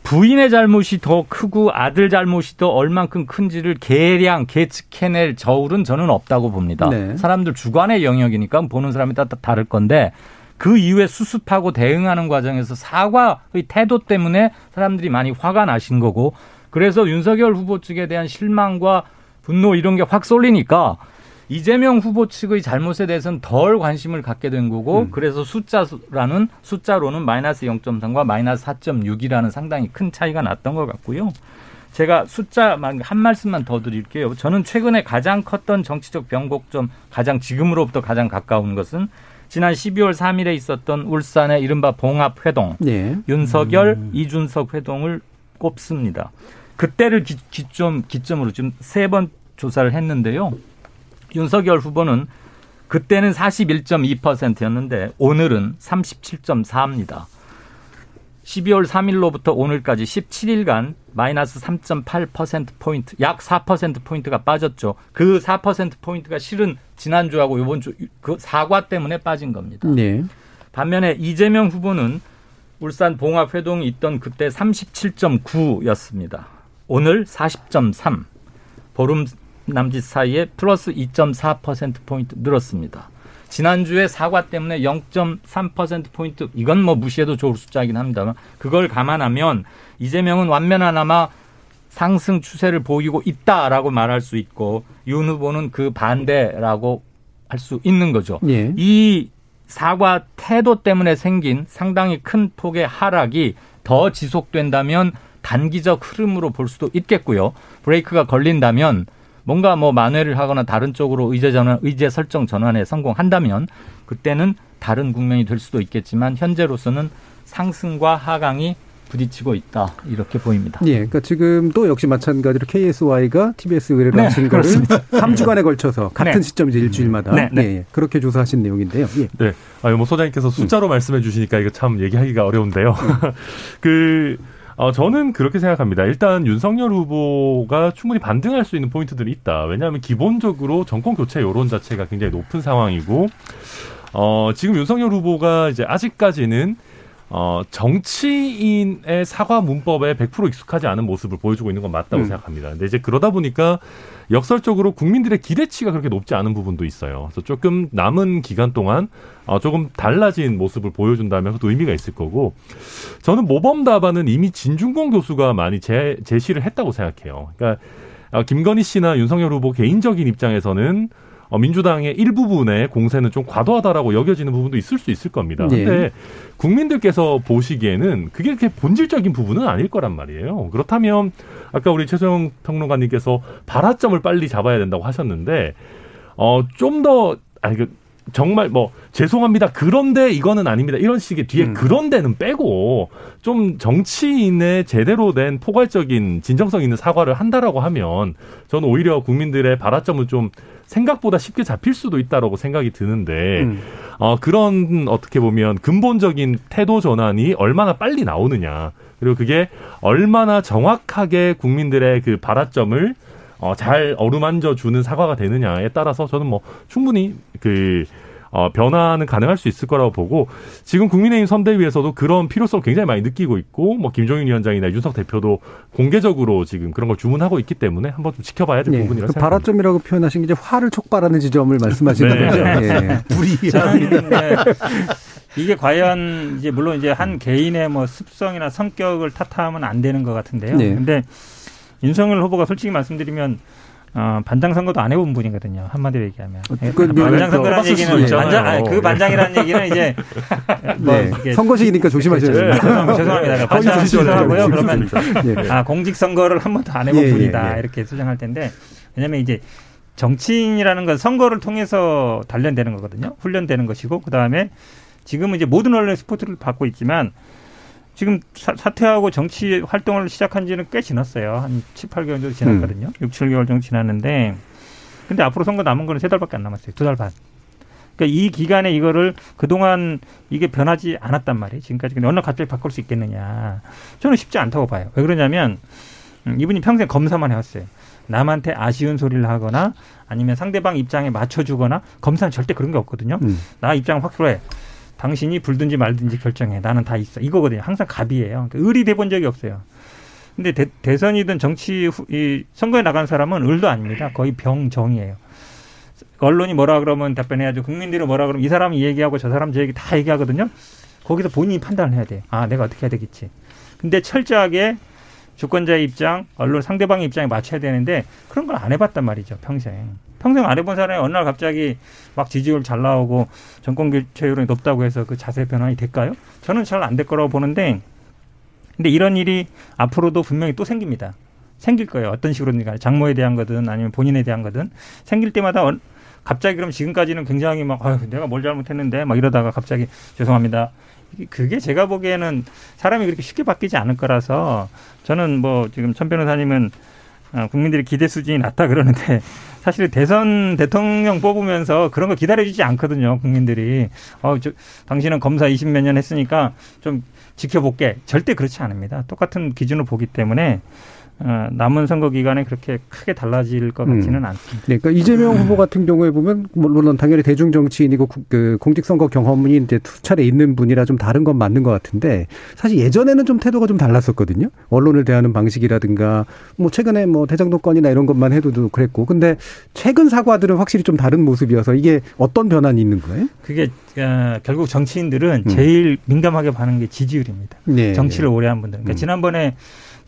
부인의 잘못이 더 크고 아들 잘못이 더 얼만큼 큰지를 계량, 계측해낼 저울은 저는 없다고 봅니다. 네. 사람들 주관의 영역이니까 보는 사람이 다 다를 건데 그 이후에 수습하고 대응하는 과정에서 사과의 태도 때문에 사람들이 많이 화가 나신 거고 그래서 윤석열 후보 측에 대한 실망과 분노 이런 게 확 쏠리니까 이재명 후보 측의 잘못에 대해서는 덜 관심을 갖게 된 거고 그래서 숫자라는 숫자로는 마이너스 0.3과 마이너스 4.6이라는 상당히 큰 차이가 났던 것 같고요. 제가 숫자 한 말씀만 더 드릴게요. 저는 최근에 가장 컸던 정치적 변곡점, 가장 지금으로부터 가장 가까운 것은 지난 12월 3일에 있었던 울산의 이른바 봉합 회동, 예. 윤석열, 이준석 회동을 꼽습니다. 그때를 기, 기점, 기점으로 지금 세 번 조사를 했는데요. 윤석열 후보는 그때는 41.2%였는데 오늘은 37.4입니다. 12월 3일로부터 오늘까지 17일간 마이너스 3.8%포인트, 약 4%포인트가 빠졌죠. 그 4%포인트가 실은 지난주하고 이번 주 그 사과 때문에 빠진 겁니다. 네. 반면에 이재명 후보는 울산 봉합회동이 있던 그때 37.9였습니다. 오늘 40.3. 보름 남짓 사이에 플러스 2.4%포인트 늘었습니다. 지난주에 사과 때문에 0.3%포인트, 이건 뭐 무시해도 좋을 숫자이긴 합니다만, 그걸 감안하면 이재명은 완면하나마 상승 추세를 보이고 있다라고 말할 수 있고, 윤 후보는 그 반대라고 할 수 있는 거죠. 예. 이 사과 태도 때문에 생긴 상당히 큰 폭의 하락이 더 지속된다면 단기적 흐름으로 볼 수도 있겠고요. 브레이크가 걸린다면 뭔가 뭐 만회를 하거나 다른 쪽으로 의제 전환, 의제 설정 전환에 성공한다면 그때는 다른 국면이 될 수도 있겠지만 현재로서는 상승과 하강이 부딪히고 있다 이렇게 보입니다. 예, 그러니까 지금도 역시 마찬가지로 KSY가 TBS 의뢰를 네, 하신 거를 그렇습니다. 3주간에 걸쳐서 같은 네. 시점이죠 일주일마다 네, 네. 예, 예, 그렇게 조사하신 내용인데요. 예. 네. 아, 뭐 소장님께서 숫자로 말씀해 주시니까 이거 참 얘기하기가 어려운데요. 그, 어, 저는 그렇게 생각합니다. 일단 윤석열 후보가 충분히 반등할 수 있는 포인트들이 있다. 왜냐하면 기본적으로 정권 교체 여론 자체가 굉장히 높은 상황이고, 어, 지금 윤석열 후보가 이제 아직까지는 어, 정치인의 사과 문법에 100% 익숙하지 않은 모습을 보여주고 있는 건 맞다고 음. 생각합니다. 근데 이제 그러다 보니까 역설적으로 국민들의 기대치가 그렇게 높지 않은 부분도 있어요. 그래서 조금 남은 기간 동안 어, 조금 달라진 모습을 보여준다면 그것도 의미가 있을 거고 저는 모범 답안은 이미 진중권 교수가 많이 제, 제시를 했다고 생각해요. 그러니까 어, 김건희 씨나 윤석열 후보 개인적인 입장에서는 어, 민주당의 일부분의 공세는 좀 과도하다라고 여겨지는 부분도 있을 수 있을 겁니다. 네. 근데 국민들께서 보시기에는 그게 이렇게 본질적인 부분은 아닐 거란 말이에요. 그렇다면 아까 우리 최소영 평론가님께서 발화점을 빨리 잡아야 된다고 하셨는데 어, 좀 더 아니 그 정말 뭐 죄송합니다. 그런데 이거는 아닙니다. 이런 식의 뒤에 음. 그런데는 빼고 좀 정치인의 제대로 된 포괄적인 진정성 있는 사과를 한다라고 하면 저는 오히려 국민들의 발화점은 좀 생각보다 쉽게 잡힐 수도 있다라고 생각이 드는데 음. 어, 그런 어떻게 보면 근본적인 태도 전환이 얼마나 빨리 나오느냐 그리고 그게 얼마나 정확하게 국민들의 그 발화점을 어, 잘 어루만져 주는 사과가 되느냐에 따라서 저는 뭐 충분히 그 어, 변화는 가능할 수 있을 거라고 보고 지금 국민의힘 선대위에서도 그런 필요성을 굉장히 많이 느끼고 있고 뭐 김종인 위원장이나 윤석 대표도 공개적으로 지금 그런 걸 주문하고 있기 때문에 한번 좀 지켜봐야 될 예. 부분이라고 그 생각합니다. 발화점이라고 표현하신 게 이제 화를 촉발하는 지점을 말씀하시는 네. 거죠. 예. 저는 네, 이게 과연 이제 물론 이제 한 개인의 뭐 습성이나 성격을 탓하면 안 되는 것 같은데요. 네. 근데 윤석열 후보가 솔직히 말씀드리면 어, 반장 선거도 안 해본 분이거든요. 한마디로 얘기하면. 예, 그 반장 그 선거라는 얘기는. 반장, 아니, 그 반장이라는 얘기는 이제 뭐 네. 선거식이니까 조심하셔야 그렇죠. 됩니다. 죄송- 죄송합니다. 허위 반장 죄송하고요. 알고 그러면. 예. 아, 공직 선거를 한 번도 안 해본 예, 예, 분이다. 예. 이렇게 수정할 텐데 왜냐면 이제 정치인이라는 건 선거를 통해서 단련되는 거거든요. 훈련되는 것이고 그 다음에 지금은 이제 모든 언론의 스포트를 받고 있지만 지금 사, 퇴하고 정치 활동을 시작한 지는 꽤 지났어요. 한 7, 8개월 정도 지났거든요. 음. 6, 7개월 정도 지났는데 근데 앞으로 선거 남은 거는 세 달밖에 안 남았어요. 두 달 반. 그러니까 이 기간에 이거를 그동안 이게 변하지 않았단 말이에요. 지금까지. 근데 어느 날 갑자기 바꿀 수 있겠느냐. 저는 쉽지 않다고 봐요. 왜 그러냐면 음, 이분이 평생 검사만 해왔어요. 남한테 아쉬운 소리를 하거나 아니면 상대방 입장에 맞춰주거나 검사는 절대 그런 게 없거든요. 음. 나 입장 확실해. 당신이 불든지 말든지 결정해. 나는 다 있어. 이거거든요. 항상 갑이에요. 그러니까 을이 돼본 적이 없어요. 근데 대, 선이든 정치 후, 이 선거에 나간 사람은 을도 아닙니다. 거의 병정이에요. 언론이 뭐라 그러면 답변해야죠. 국민들이 뭐라 그러면 이 사람이 얘기하고 저 사람 저 얘기 다 얘기하거든요. 거기서 본인이 판단을 해야 돼. 아, 내가 어떻게 해야 되겠지. 근데 철저하게 주권자의 입장, 언론 상대방의 입장에 맞춰야 되는데 그런 걸 안 해봤단 말이죠, 평생. 평생 안 해본 사람이 어느 날 갑자기 막 지지율 잘 나오고 정권 교체율이 높다고 해서 그 자세 변환이 될까요? 저는 잘 안 될 거라고 보는데 근데 이런 일이 앞으로도 분명히 또 생깁니다. 생길 거예요. 어떤 식으로든 간에 장모에 대한 거든 아니면 본인에 대한 거든 생길 때마다 갑자기 그럼 지금까지는 굉장히 막 아유 내가 뭘 잘못했는데 막 이러다가 갑자기 죄송합니다. 그게 제가 보기에는 사람이 그렇게 쉽게 바뀌지 않을 거라서 저는 뭐 지금 천 변호사님은 어, 국민들이 기대 수준이 낮다 그러는데 사실 대선 대통령 뽑으면서 그런 거 기다려주지 않거든요 국민들이. 어 저, 당신은 검사 20몇 년 했으니까 좀 지켜볼게. 절대 그렇지 않습니다. 똑같은 기준을 보기 때문에 어, 남은 선거 기간에 그렇게 크게 달라질 것 같지는 음. 않습니다. 네, 그러니까 이재명 후보 같은 경우에 보면 물론 당연히 대중 정치인이고 그 공직선거 경험이 이제 두 차례 있는 분이라 좀 다른 건 맞는 것 같은데 사실 예전에는 좀 태도가 좀 달랐었거든요. 언론을 대하는 방식이라든가 뭐 최근에 뭐 대장동 건이나 이런 것만 해도 그랬고 근데 최근 사과들은 확실히 좀 다른 모습이어서 이게 어떤 변환이 있는 거예요? 그게 어, 결국 정치인들은 음. 제일 민감하게 반응게 지지율입니다. 네, 정치를 네. 오래 한 분들. 그러니까 음. 지난번에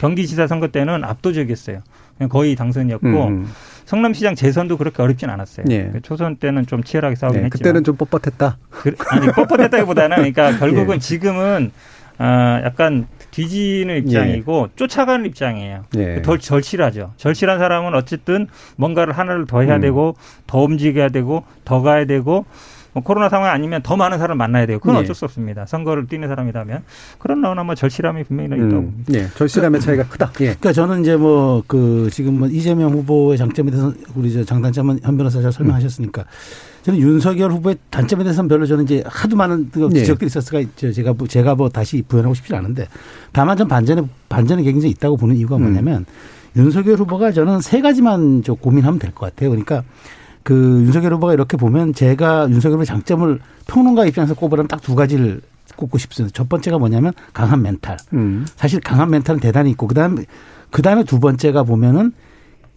경기지사 선거 때는 압도적이었어요. 거의 당선이었고 음. 성남시장 재선도 그렇게 어렵진 않았어요. 예. 초선 때는 좀 치열하게 싸우긴 예, 했지만 그때는 좀 뻣뻣했다. 그, 아니 뻣뻣했다기보다는 그러니까 결국은 예. 지금은 어, 약간 뒤지는 입장이고 예. 쫓아가는 입장이에요. 예. 덜 절실하죠. 절실한 사람은 어쨌든 뭔가를 하나를 더 해야 음. 되고 더 움직여야 되고 더 가야 되고 뭐 코로나 상황 아니면 더 많은 사람을 만나야 돼요. 그건 네. 어쩔 수 없습니다. 선거를 뛰는 사람이라면. 그러나 뭐 절실함이 분명히 음. 있다고 봅니다. 네. 절실함의 차이가 크다. 예. 그러니까 저는 이제 뭐 그 지금 뭐 이재명 후보의 장점에 대해서 우리 저 장단점은 현 변호사 잘 설명하셨으니까 저는 윤석열 후보의 단점에 대해서는 별로 저는 이제 하도 많은 그 네. 지적들이 있었으니까 제가 뭐 제가 뭐 다시 부연하고 싶지 않은데 다만 전 반전에 반전의 굉장히 있다고 보는 이유가 음. 뭐냐면 음. 윤석열 후보가 저는 세 가지만 좀 고민하면 될 것 같아요. 그러니까 그 윤석열 후보가 이렇게 보면 제가 윤석열 후보의 장점을 평론가 입장에서 꼽으라면 딱 두 가지를 꼽고 싶습니다. 첫 번째가 뭐냐면 강한 멘탈. 음. 사실 강한 멘탈은 대단히 있고 그다음에 그다음에 두 번째가 보면은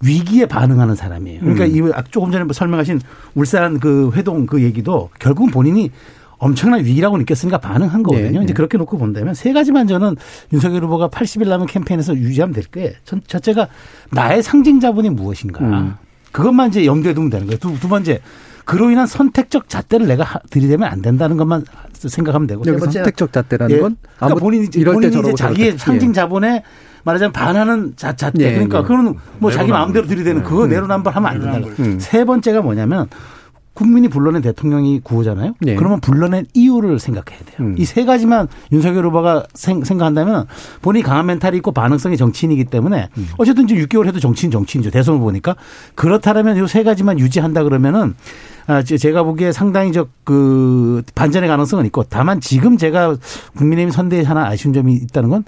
위기에 반응하는 사람이에요. 그러니까 음. 이 조금 전에 설명하신 울산 그 회동 그 얘기도 결국은 본인이 엄청난 위기라고 느꼈으니까 반응한 거거든요. 네, 네. 이제 그렇게 놓고 본다면 세 가지만 저는 윤석열 후보가 80일 남은 캠페인에서 유지하면 될 거예요. 첫째가 나의 상징 자본이 무엇인가. 음. 그것만 이제 염두에 두면 되는 거예요. 두, 두 번째. 그로 인한 선택적 잣대를 내가 들이대면 안 된다는 것만 생각하면 되고. 세 번째 선택적 잣대라는 예. 건 그러니까 본인이 이럴 본인이 이제 자기의 예. 상징 자본에 말하자면 반하는 자, 잣대. 예. 그러니까 예. 그거는 뭐 자기 마음대로 들이대는 그거 음. 내로남불 하면 안 된다는 거예요. 음. 세 번째가 뭐냐면 국민이 불러낸 대통령이 구호잖아요. 네. 그러면 불러낸 이유를 생각해야 돼요. 음. 이세 가지만 윤석열 후보가 생, 각한다면 본인이 강한 멘탈이 있고 반응성이 정치인이기 때문에 음. 어쨌든 지금 6개월 해도 정치인 정치인이죠. 대선 후보니까 그렇다면 이 세 가지만 유지한다 그러면은 아, 제가 보기에 상당히 저그 반전의 가능성은 있고 다만 지금 제가 국민의힘 선대에 하나 아쉬운 점이 있다는 건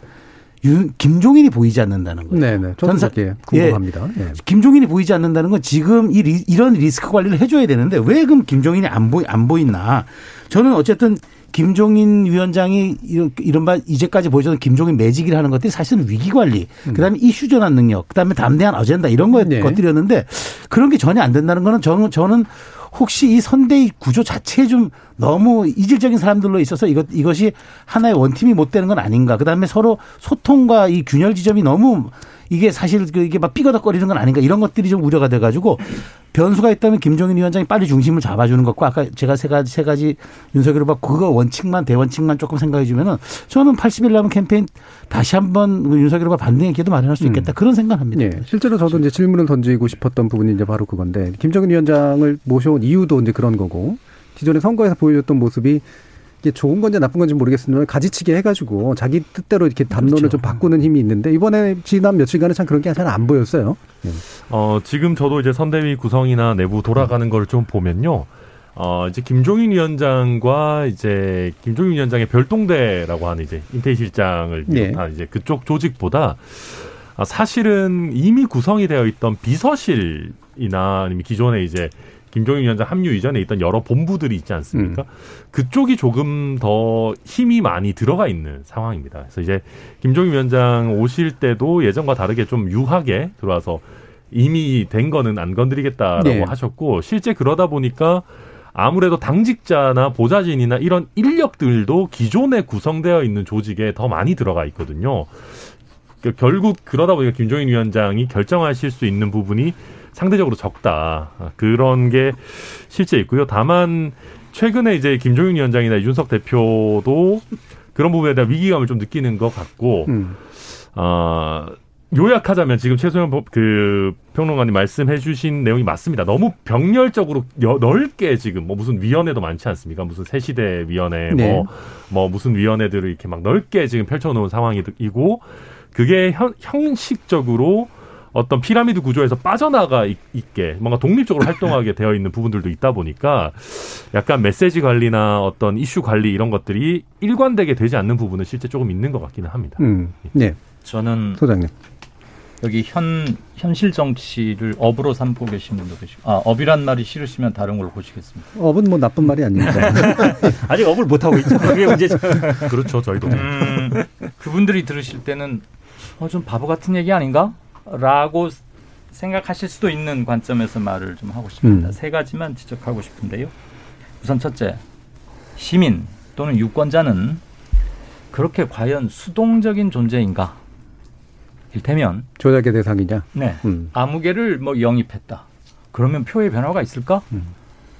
윤, 김종인이 보이지 않는다는 거예요. 네네. 저는 사, 예, 궁금합니다. 예. 김종인이 보이지 않는다는 건 지금 이 리, 이런 리스크 관리를 해줘야 되는데 왜 그럼 김종인이 안 보이 안 보이나? 저는 어쨌든 김종인 위원장이 이른바 이제까지 보여줬던 김종인 매직이라는 것들이 사실은 위기 관리, 음. 그다음에 이슈 전환 능력, 그다음에 담대한 어젠다 이런 거 네. 것들이었는데 그런 게 전혀 안 된다는 거는 저는 저는 혹시 이 선대위 구조 자체에 좀 너무 이질적인 사람들로 있어서 이것 이것이 하나의 원팀이 못 되는 건 아닌가. 그다음에 서로 소통과 이 균열 지점이 너무 이게 사실 그 이게 막 삐거덕거리는 건 아닌가 이런 것들이 좀 우려가 돼가지고 변수가 있다면 김종인 위원장이 빨리 중심을 잡아주는 것과 아까 제가 세 가지 세 가지 윤석열 후보 그거 원칙만 대원칙만 조금 생각해 주면은 저는 80일 남은 캠페인 다시 한번 그 윤석열 후보 반등의 기회도 마련할 수 음. 있겠다 음. 그런 생각합니다. 네. 실제로 저도 이제 질문을 던지고 싶었던 부분이 이제 바로 그건데 김정인 위원장을 모셔온 이유도 이제 그런 거고 기존에 선거에서 보여줬던 모습이 이게 좋은 건지 나쁜 건지 모르겠습니다만 가지치기 해가지고 자기 뜻대로 이렇게 담론을 그렇죠. 좀 바꾸는 힘이 있는데 이번에 지난 며칠간은 참 그런 게 잘 안 보였어요. 어, 지금 저도 이제 선대위 구성이나 내부 돌아가는 걸좀 보면요. 어, 이제 김종인 위원장과 이제 김종인 위원장의 별동대라고 하는 이제 인테이 실장을 예. 비롯한 이제 그쪽 조직보다 아, 사실은 이미 구성이 되어 있던 비서실이나 아니면 기존에 이제 김종인 위원장 합류 이전에 있던 여러 본부들이 있지 않습니까? 그쪽이 조금 더 힘이 많이 들어가 있는 상황입니다. 그래서 이제 김종인 위원장 오실 때도 예전과 다르게 좀 유하게 들어와서 이미 된 거는 안 건드리겠다라고 네. 하셨고 실제 그러다 보니까 아무래도 당직자나 보좌진이나 이런 인력들도 기존에 구성되어 있는 조직에 더 많이 들어가 있거든요. 그 결국 그러다 보니까 김종인 위원장이 결정하실 수 있는 부분이 상대적으로 적다. 아, 그런 게 실제 있고요. 다만 최근에 이제 김종인 위원장이나 이준석 대표도 그런 부분에 대한 위기감을 좀 느끼는 것 같고 음. 어, 요약하자면 지금 최소영 법- 그 평론가님 말씀해 주신 내용이 맞습니다. 너무 병렬적으로 여- 넓게 지금 뭐 무슨 위원회도 많지 않습니까? 무슨 새시대 위원회 네. 뭐, 뭐 무슨 위원회들을 이렇게 막 넓게 지금 펼쳐놓은 상황이고 그게 현, 형식적으로 어떤 피라미드 구조에서 빠져나가 있, 게 뭔가 독립적으로 활동하게 되어 있는 부분들도 있다 보니까 약간 메시지 관리나 어떤 이슈 관리 이런 것들이 일관되게 되지 않는 부분은 실제 조금 있는 것 같기는 합니다. 음. 네, 저는 소장님. 여기 현 현실 정치를 업으로 삼고 계신 분도 계시고 아 업이란 말이 싫으시면 다른 걸로 보시겠습니다. 업은 뭐 나쁜 말이 아닙니다. 아직 업을 못 하고 있죠. 그게 문제죠. 그렇죠. 저희도. 음, 그분들이 들으실 때는 어, 좀 바보 같은 얘기 아닌가? 라고 생각하실 수도 있는 관점에서 말을 좀 하고 싶습니다. 음. 세 가지만 지적하고 싶은데요. 우선 첫째, 시민 또는 유권자는 그렇게 과연 수동적인 존재인가? 일테면 조작의 대상이냐? 네. 음. 아무개를 뭐 영입했다. 그러면 표의 변화가 있을까? 음.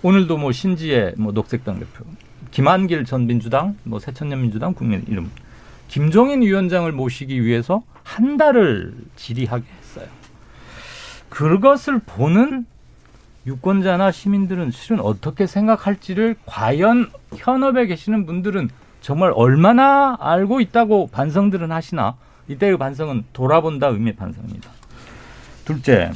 오늘도 뭐 신지혜 뭐 녹색당 대표, 김한길 전 민주당, 뭐 새천년 민주당 국민 이름, 김종인 위원장을 모시기 위해서 한 달을 질의하게 했어요. 그것을 보는 유권자나 시민들은 실은 어떻게 생각할지를 과연 현업에 계시는 분들은 정말 얼마나 알고 있다고 반성들은 하시나 이때의 반성은 돌아본다 의미의 반성입니다. 둘째,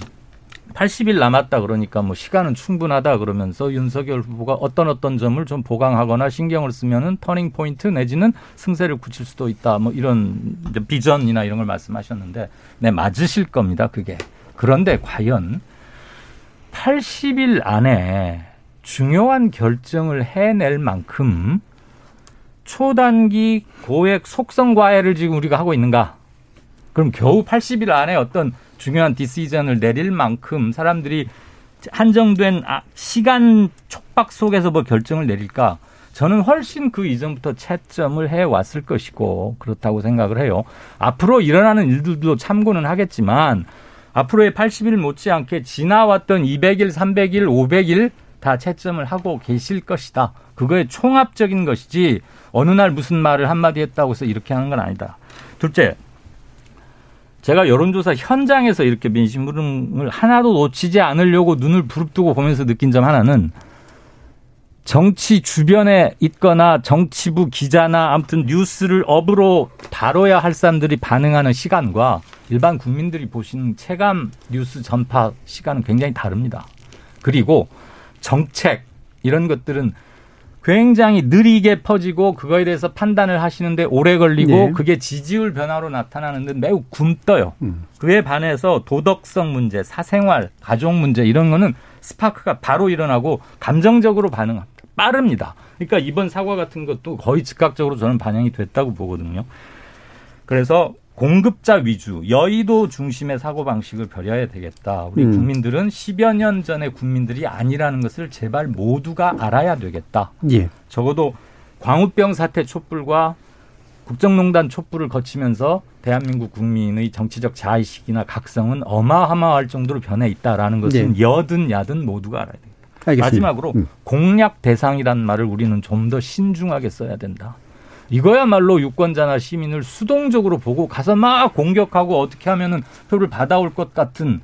80일 남았다 그러니까 뭐 시간은 충분하다 그러면서 윤석열 후보가 어떤 어떤 점을 좀 보강하거나 신경을 쓰면은 터닝 포인트 내지는 승세를 굳힐 수도 있다 뭐 이런 비전이나 이런 걸 말씀하셨는데 네 맞으실 겁니다 그게 그런데 과연 80일 안에 중요한 결정을 해낼 만큼 초단기 고액 속성 과외를 지금 우리가 하고 있는가? 그럼 겨우 80일 안에 어떤 중요한 디시전을 내릴 만큼 사람들이 한정된 아- 시간 촉박 속에서 뭐 결정을 내릴까? 저는 훨씬 그 이전부터 채점을 해 왔을 것이고 그렇다고 생각을 해요. 앞으로 일어나는 일들도 참고는 하겠지만 앞으로의 80일 못지않게 지나왔던 200일, 300일, 500일 다 채점을 하고 계실 것이다. 그거의 총합적인 것이지 어느 날 무슨 말을 한마디 했다고 해서 이렇게 하는 건 아니다. 둘째, 제가 여론조사 현장에서 이렇게 민심 흐름을 하나도 놓치지 않으려고 눈을 부릅뜨고 보면서 느낀 점 하나는 정치 주변에 있거나 정치부 기자나 아무튼 뉴스를 업으로 다뤄야 할 사람들이 반응하는 시간과 일반 국민들이 보시는 체감 뉴스 전파 시간은 굉장히 다릅니다. 그리고 정책 이런 것들은 굉장히 느리게 퍼지고 그거에 대해서 판단을 하시는데 오래 걸리고 네. 그게 지지율 변화로 나타나는 데 매우 굼떠요. 음. 그에 반해서 도덕성 문제, 사생활, 가족 문제 이런 거는 스파크가 바로 일어나고 감정적으로 반응합니다. 빠릅니다. 그러니까 이번 사과 같은 것도 거의 즉각적으로 저는 반영이 됐다고 보거든요. 그래서 공급자 위주, 여의도 중심의 사고 방식을 버려야 되겠다. 우리 음. 국민들은 10여 년 전의 국민들이 아니라는 것을 제발 모두가 알아야 되겠다. 예. 적어도 광우병 사태 촛불과 국정농단 촛불을 거치면서 대한민국 국민의 정치적 자의식이나 각성은 어마어마할 정도로 변해 있다라는 것은 여든 야든 모두가 알아야 됩니다. 알겠습니다. 마지막으로 음. 공약 대상이란 말을 우리는 좀 더 신중하게 써야 된다. 이거야말로 유권자나 시민을 수동적으로 보고 가서 막 공격하고 어떻게 하면은 표를 받아올 것 같은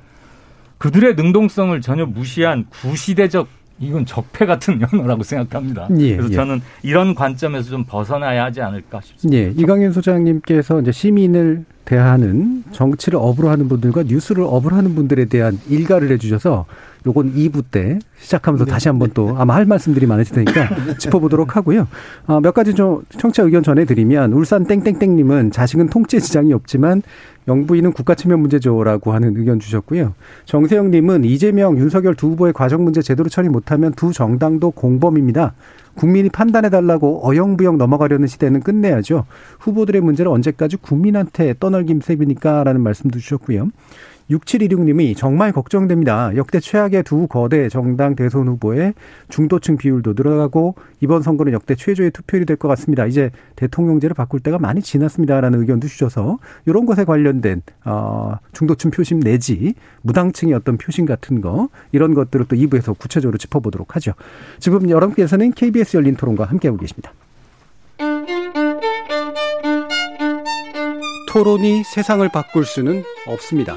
그들의 능동성을 전혀 무시한 구시대적 이건 적폐 같은 연호라고 생각합니다. 예, 그래서 예. 저는 이런 관점에서 좀 벗어나야 하지 않을까 싶습니다. 예, 이강윤 소장님께서 이제 시민을 대하는 정치를 업으로 하는 분들과 뉴스를 업으로 하는 분들에 대한 일가를 해주셔서 요건 2부 때 시작하면서 네. 다시 한번 또 아마 할 말씀들이 많으실 테니까 짚어보도록 하고요. 아, 몇 가지 좀 청취자 의견 전해드리면 울산 땡땡땡님은 자식은 통째 지장이 없지만 영부인은 국가 측면 문제죠라고 하는 의견 주셨고요. 정세영님은 이재명, 윤석열 두 후보의 과정 문제 제대로 처리 못하면 두 정당도 공범입니다. 국민이 판단해달라고 어영부영 넘어가려는 시대는 끝내야죠. 후보들의 문제를 언제까지 국민한테 떠넘김 셈입니까? 라는 말씀도 주셨고요. 6716님이 정말 걱정됩니다. 역대 최악의 두 거대 정당 대선 후보의 중도층 비율도 늘어나고 이번 선거는 역대 최저의 투표율이 될 것 같습니다. 이제 대통령제를 바꿀 때가 많이 지났습니다라는 의견도 주셔서 이런 것에 관련된 어 중도층 표심 내지 무당층의 어떤 표심 같은 거 이런 것들을 또 2부에서 구체적으로 짚어보도록 하죠. 지금 여러분께서는 KBS 열린 토론과 함께하고 계십니다. 토론이 세상을 바꿀 수는 없습니다.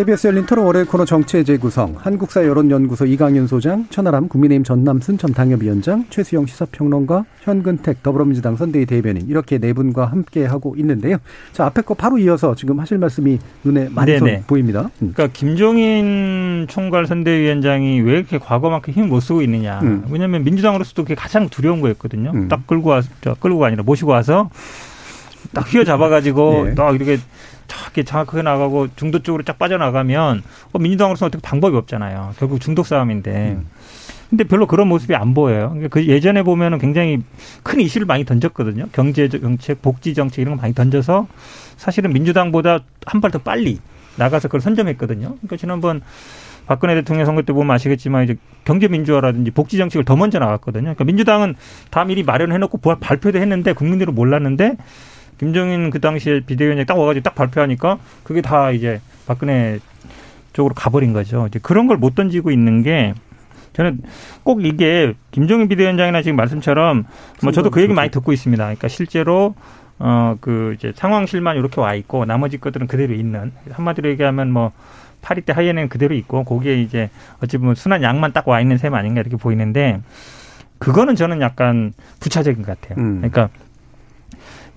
KBS 열린 토론 월요일 코너 정치의 재구성 한국사 여론연구소 이강윤 소장 천하람 국민의힘 전남순 전 당협위원장 최수영 시사평론가 현근택 더불어민주당 선대위 대변인 이렇게 네 분과 함께 하고 있는데요. 자 앞에 거 바로 이어서 지금 하실 말씀이 눈에 많이 보입니다. 음. 그러니까 김종인 총괄 선대위원장이 왜 이렇게 과거만큼 힘을 못 쓰고 있느냐. 음. 왜냐하면 민주당으로서도 그게 가장 두려운 거였거든요. 음. 딱 끌고 와서 끌고가 아니라 모시고 와서 딱 휘어잡아가지고 네. 딱 이렇게 저렇게 정확하게 나가고 중도 쪽으로 쫙 빠져나가면 어, 민주당으로서는 어떻게 방법이 없잖아요. 결국 중독 싸움인데. 음. 근데 별로 그런 모습이 안 보여요. 그러니까 그 예전에 보면은 굉장히 큰 이슈를 많이 던졌거든요. 경제 정책, 복지 정책 이런 거 많이 던져서 사실은 민주당보다 한 발 더 빨리 나가서 그걸 선점했거든요. 그러니까 지난번 박근혜 대통령 선거 때 보면 아시겠지만 이제 경제 민주화라든지 복지 정책을 더 먼저 나갔거든요. 그러니까 민주당은 다 미리 마련해놓고 발표도 했는데 국민들은 몰랐는데 김정인 그 당시에 비대위원장이 딱 와가지고 딱 발표하니까 그게 다 이제 박근혜 쪽으로 가버린 거죠. 이제 그런 걸 못 던지고 있는 게 저는 꼭 이게 김종인 비대위원장이나 지금 말씀처럼 뭐 저도 그 얘기 많이 듣고 있습니다. 그러니까 실제로 어 그 이제 상황실만 이렇게 와 있고 나머지 것들은 그대로 있는 한마디로 얘기하면 뭐 파리 때 하이에는 그대로 있고 거기에 이제 어찌 보면 순한 양만 딱 와 있는 셈 아닌가 이렇게 보이는데 그거는 저는 약간 부차적인 것 같아요. 음. 그러니까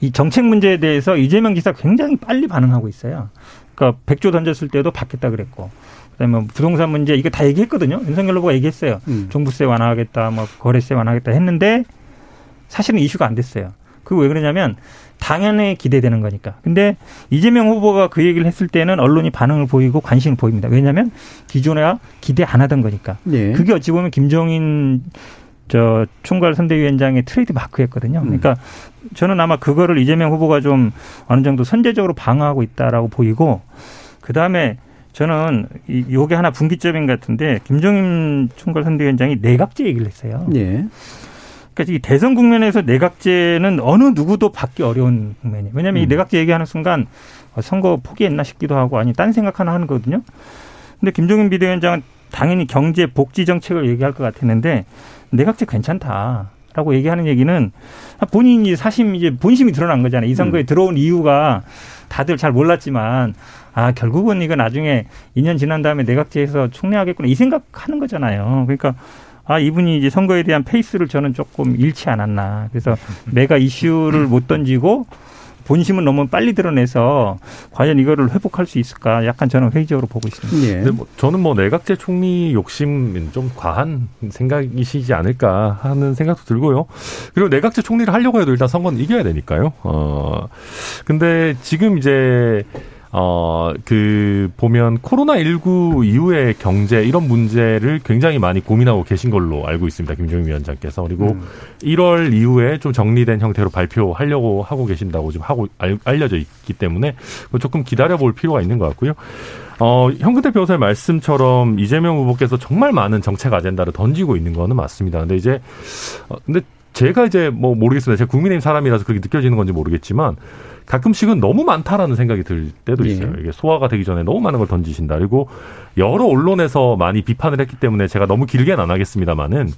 이 정책 문제에 대해서 이재명 지사 굉장히 빨리 반응하고 있어요. 그러니까 백조 던졌을 때도 받겠다 그랬고 그다음에 뭐 부동산 문제 이거 다 얘기했거든요. 윤석열 후보가 얘기했어요. 음. 종부세 완화하겠다, 뭐 거래세 완화하겠다 했는데 사실은 이슈가 안 됐어요. 그거 왜 그러냐면 당연히 기대되는 거니까. 근데 이재명 후보가 그 얘기를 했을 때는 언론이 반응을 보이고 관심을 보입니다. 왜냐하면 기존에 기대 안 하던 거니까. 네. 그게 어찌 보면 김종인 저 총괄 선대위원장의 트레이드 마크였거든요. 음. 그러니까 저는 아마 그거를 이재명 후보가 좀 어느 정도 선제적으로 방어하고 있다라고 보이고 그 다음에 저는 이 요게 하나 분기점인 것 같은데 김종인 총괄 선대위원장이 내각제 얘기를 했어요. 예. 그러니까 이 대선 국면에서 내각제는 어느 누구도 받기 어려운 국면이에요. 왜냐하면 음. 이 내각제 얘기하는 순간 선거 포기했나 싶기도 하고 아니 딴 생각 하나 하는 거거든요. 근데 김종인 비대위원장은 당연히 경제 복지 정책을 얘기할 것 같았는데 내각제 괜찮다 라고 얘기하는 얘기는 본인이 사심 이제 본심이 드러난 거잖아요. 이 선거에 음. 들어온 이유가 다들 잘 몰랐지만 아 결국은 이거 나중에 2년 지난 다음에 내각제에서 총리하겠구나 이 생각하는 거잖아요. 그러니까 아 이분이 이제 선거에 대한 페이스를 저는 조금 잃지 않았나. 그래서 메가 이슈를 못 던지고 본심은 너무 빨리 드러내서 과연 이거를 회복할 수 있을까 약간 저는 회의적으로 보고 있습니다. 예. 근데 뭐 저는 뭐 내각제 총리 욕심은 좀 과한 생각이시지 않을까 하는 생각도 들고요. 그리고 내각제 총리를 하려고 해도 일단 선거는 이겨야 되니까요. 어 근데 지금 이제 어, 그, 보면 코로나19 이후의 경제 이런 문제를 굉장히 많이 고민하고 계신 걸로 알고 있습니다. 김종인 위원장께서. 그리고 음. 1월 이후에 좀 정리된 형태로 발표하려고 하고 계신다고 지금 하고, 알, 알려져 있기 때문에 조금 기다려 볼 필요가 있는 것 같고요. 어, 현근태 변호사의 말씀처럼 이재명 후보께서 정말 많은 정책 아젠다를 던지고 있는 거는 맞습니다. 근데 이제, 어, 근데 제가 이제 뭐 모르겠습니다. 제가 국민의힘 사람이라서 그렇게 느껴지는 건지 모르겠지만 가끔씩은 너무 많다라는 생각이 들 때도 있어요. 예. 이게 소화가 되기 전에 너무 많은 걸 던지신다. 그리고 여러 언론에서 많이 비판을 했기 때문에 제가 너무 길게는 안 하겠습니다만은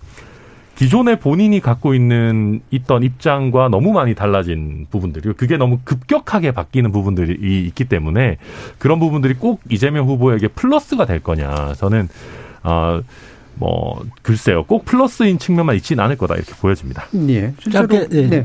기존에 본인이 갖고 있는 있던 입장과 너무 많이 달라진 부분들이 그게 너무 급격하게 바뀌는 부분들이 있기 때문에 그런 부분들이 꼭 이재명 후보에게 플러스가 될 거냐 저는 어, 뭐 글쎄요 꼭 플러스인 측면만 있지는 않을 거다 이렇게 보여집니다. 예. 짧게 예. 네.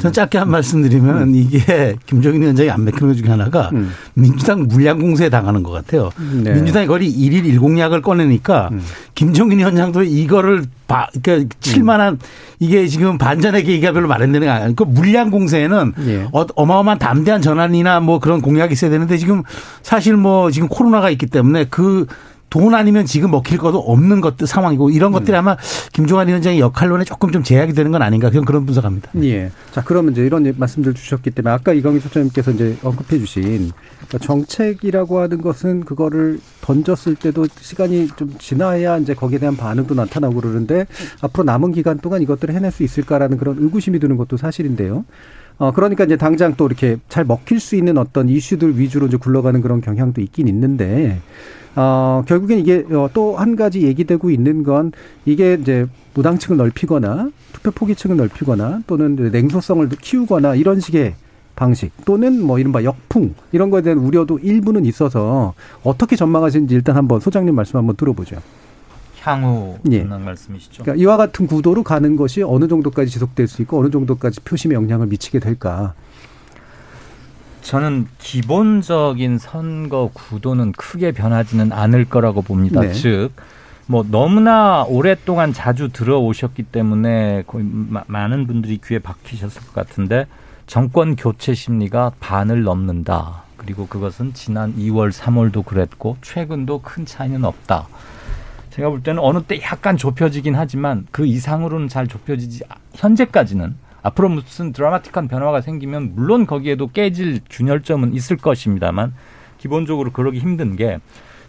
전 짧게 한 말씀드리면 음. 이게 김정인 위원장이 안 맥히는 것 중에 하나가 음. 민주당 물량 공세에 당하는 것 같아요. 네. 민주당이 거리 일일 일공약을 꺼내니까 음. 김정인 위원장도 이거를 바, 그러니까 칠만한 이게 지금 반전의 계기가 별로 마련되는 게 아니고 그 물량 공세에는 예. 어, 어마어마한 담대한 전환이나 뭐 그런 공약이 있어야 되는데 지금 사실 뭐 지금 코로나가 있기 때문에 그 돈 아니면 지금 먹힐 것도 없는 것들 상황이고 이런 것들이 음. 아마 김종환 위원장의 역할론에 조금 좀 제약이 되는 건 아닌가 그런 그런 분석합니다. 예. 자 그러면 이제 이런 말씀들 주셨기 때문에 아까 이광희 소장님께서 이제 언급해 주신 그러니까 정책이라고 하는 것은 그거를 던졌을 때도 시간이 좀 지나야 이제 거기에 대한 반응도 나타나고 그러는데 앞으로 남은 기간 동안 이것들을 해낼 수 있을까라는 그런 의구심이 드는 것도 사실인데요. 어, 그러니까 이제 당장 또 이렇게 잘 먹힐 수 있는 어떤 이슈들 위주로 이제 굴러가는 그런 경향도 있긴 있는데 어, 결국엔 이게 어, 또한 가지 얘기되고 있는 건 이게 이제 무당층을 넓히거나 투표 포기층을 넓히거나 또는 냉소성을 키우거나 이런 식의 방식 또는 뭐 이른바 역풍 이런 거에 대한 우려도 일부는 있어서 어떻게 전망하시는지 일단 한번 소장님 말씀 한번 들어보죠. 향후 예. 말씀이시죠. 그러니까 이와 같은 구도로 가는 것이 어느 정도까지 지속될 수 있고 어느 정도까지 표심에 영향을 미치게 될까. 저는 기본적인 선거 구도는 크게 변하지는 않을 거라고 봅니다. 네. 즉, 뭐 너무나 오랫동안 자주 들어오셨기 때문에 거의 많은 분들이 귀에 박히셨을 것 같은데 정권 교체 심리가 반을 넘는다. 그리고 그것은 지난 2월, 3월도 그랬고 최근도 큰 차이는 없다. 제가 볼 때는 어느 때 약간 좁혀지긴 하지만 그 이상으로는 잘 좁혀지지 현재까지는 앞으로 무슨 드라마틱한 변화가 생기면 물론 거기에도 깨질 균열점은 있을 것입니다만 기본적으로 그러기 힘든 게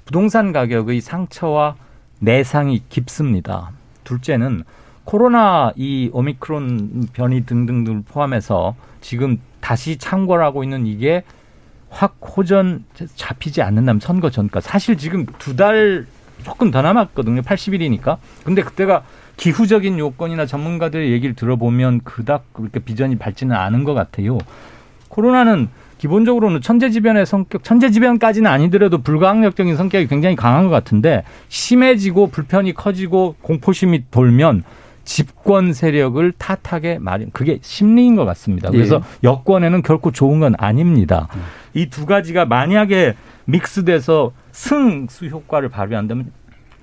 부동산 가격의 상처와 내상이 깊습니다. 둘째는 코로나 이 오미크론 변이 등등을 포함해서 지금 다시 창궐하고 있는 이게 확 호전 잡히지 않는다면 선거 전까지 사실 지금 두 달 조금 더 남았거든요. 80일이니까. 근데 그때가 기후적인 요건이나 전문가들의 얘기를 들어보면 그닥 그렇게 비전이 밝지는 않은 것 같아요. 코로나는 기본적으로는 천재지변의 성격, 천재지변까지는 아니더라도 불가항력적인 성격이 굉장히 강한 것 같은데 심해지고 불편이 커지고 공포심이 돌면 집권 세력을 탓하게 마련. 그게 심리인 것 같습니다. 그래서 예. 여권에는 결코 좋은 건 아닙니다. 음. 이두 가지가 만약에 믹스돼서 승수 효과를 발휘한다면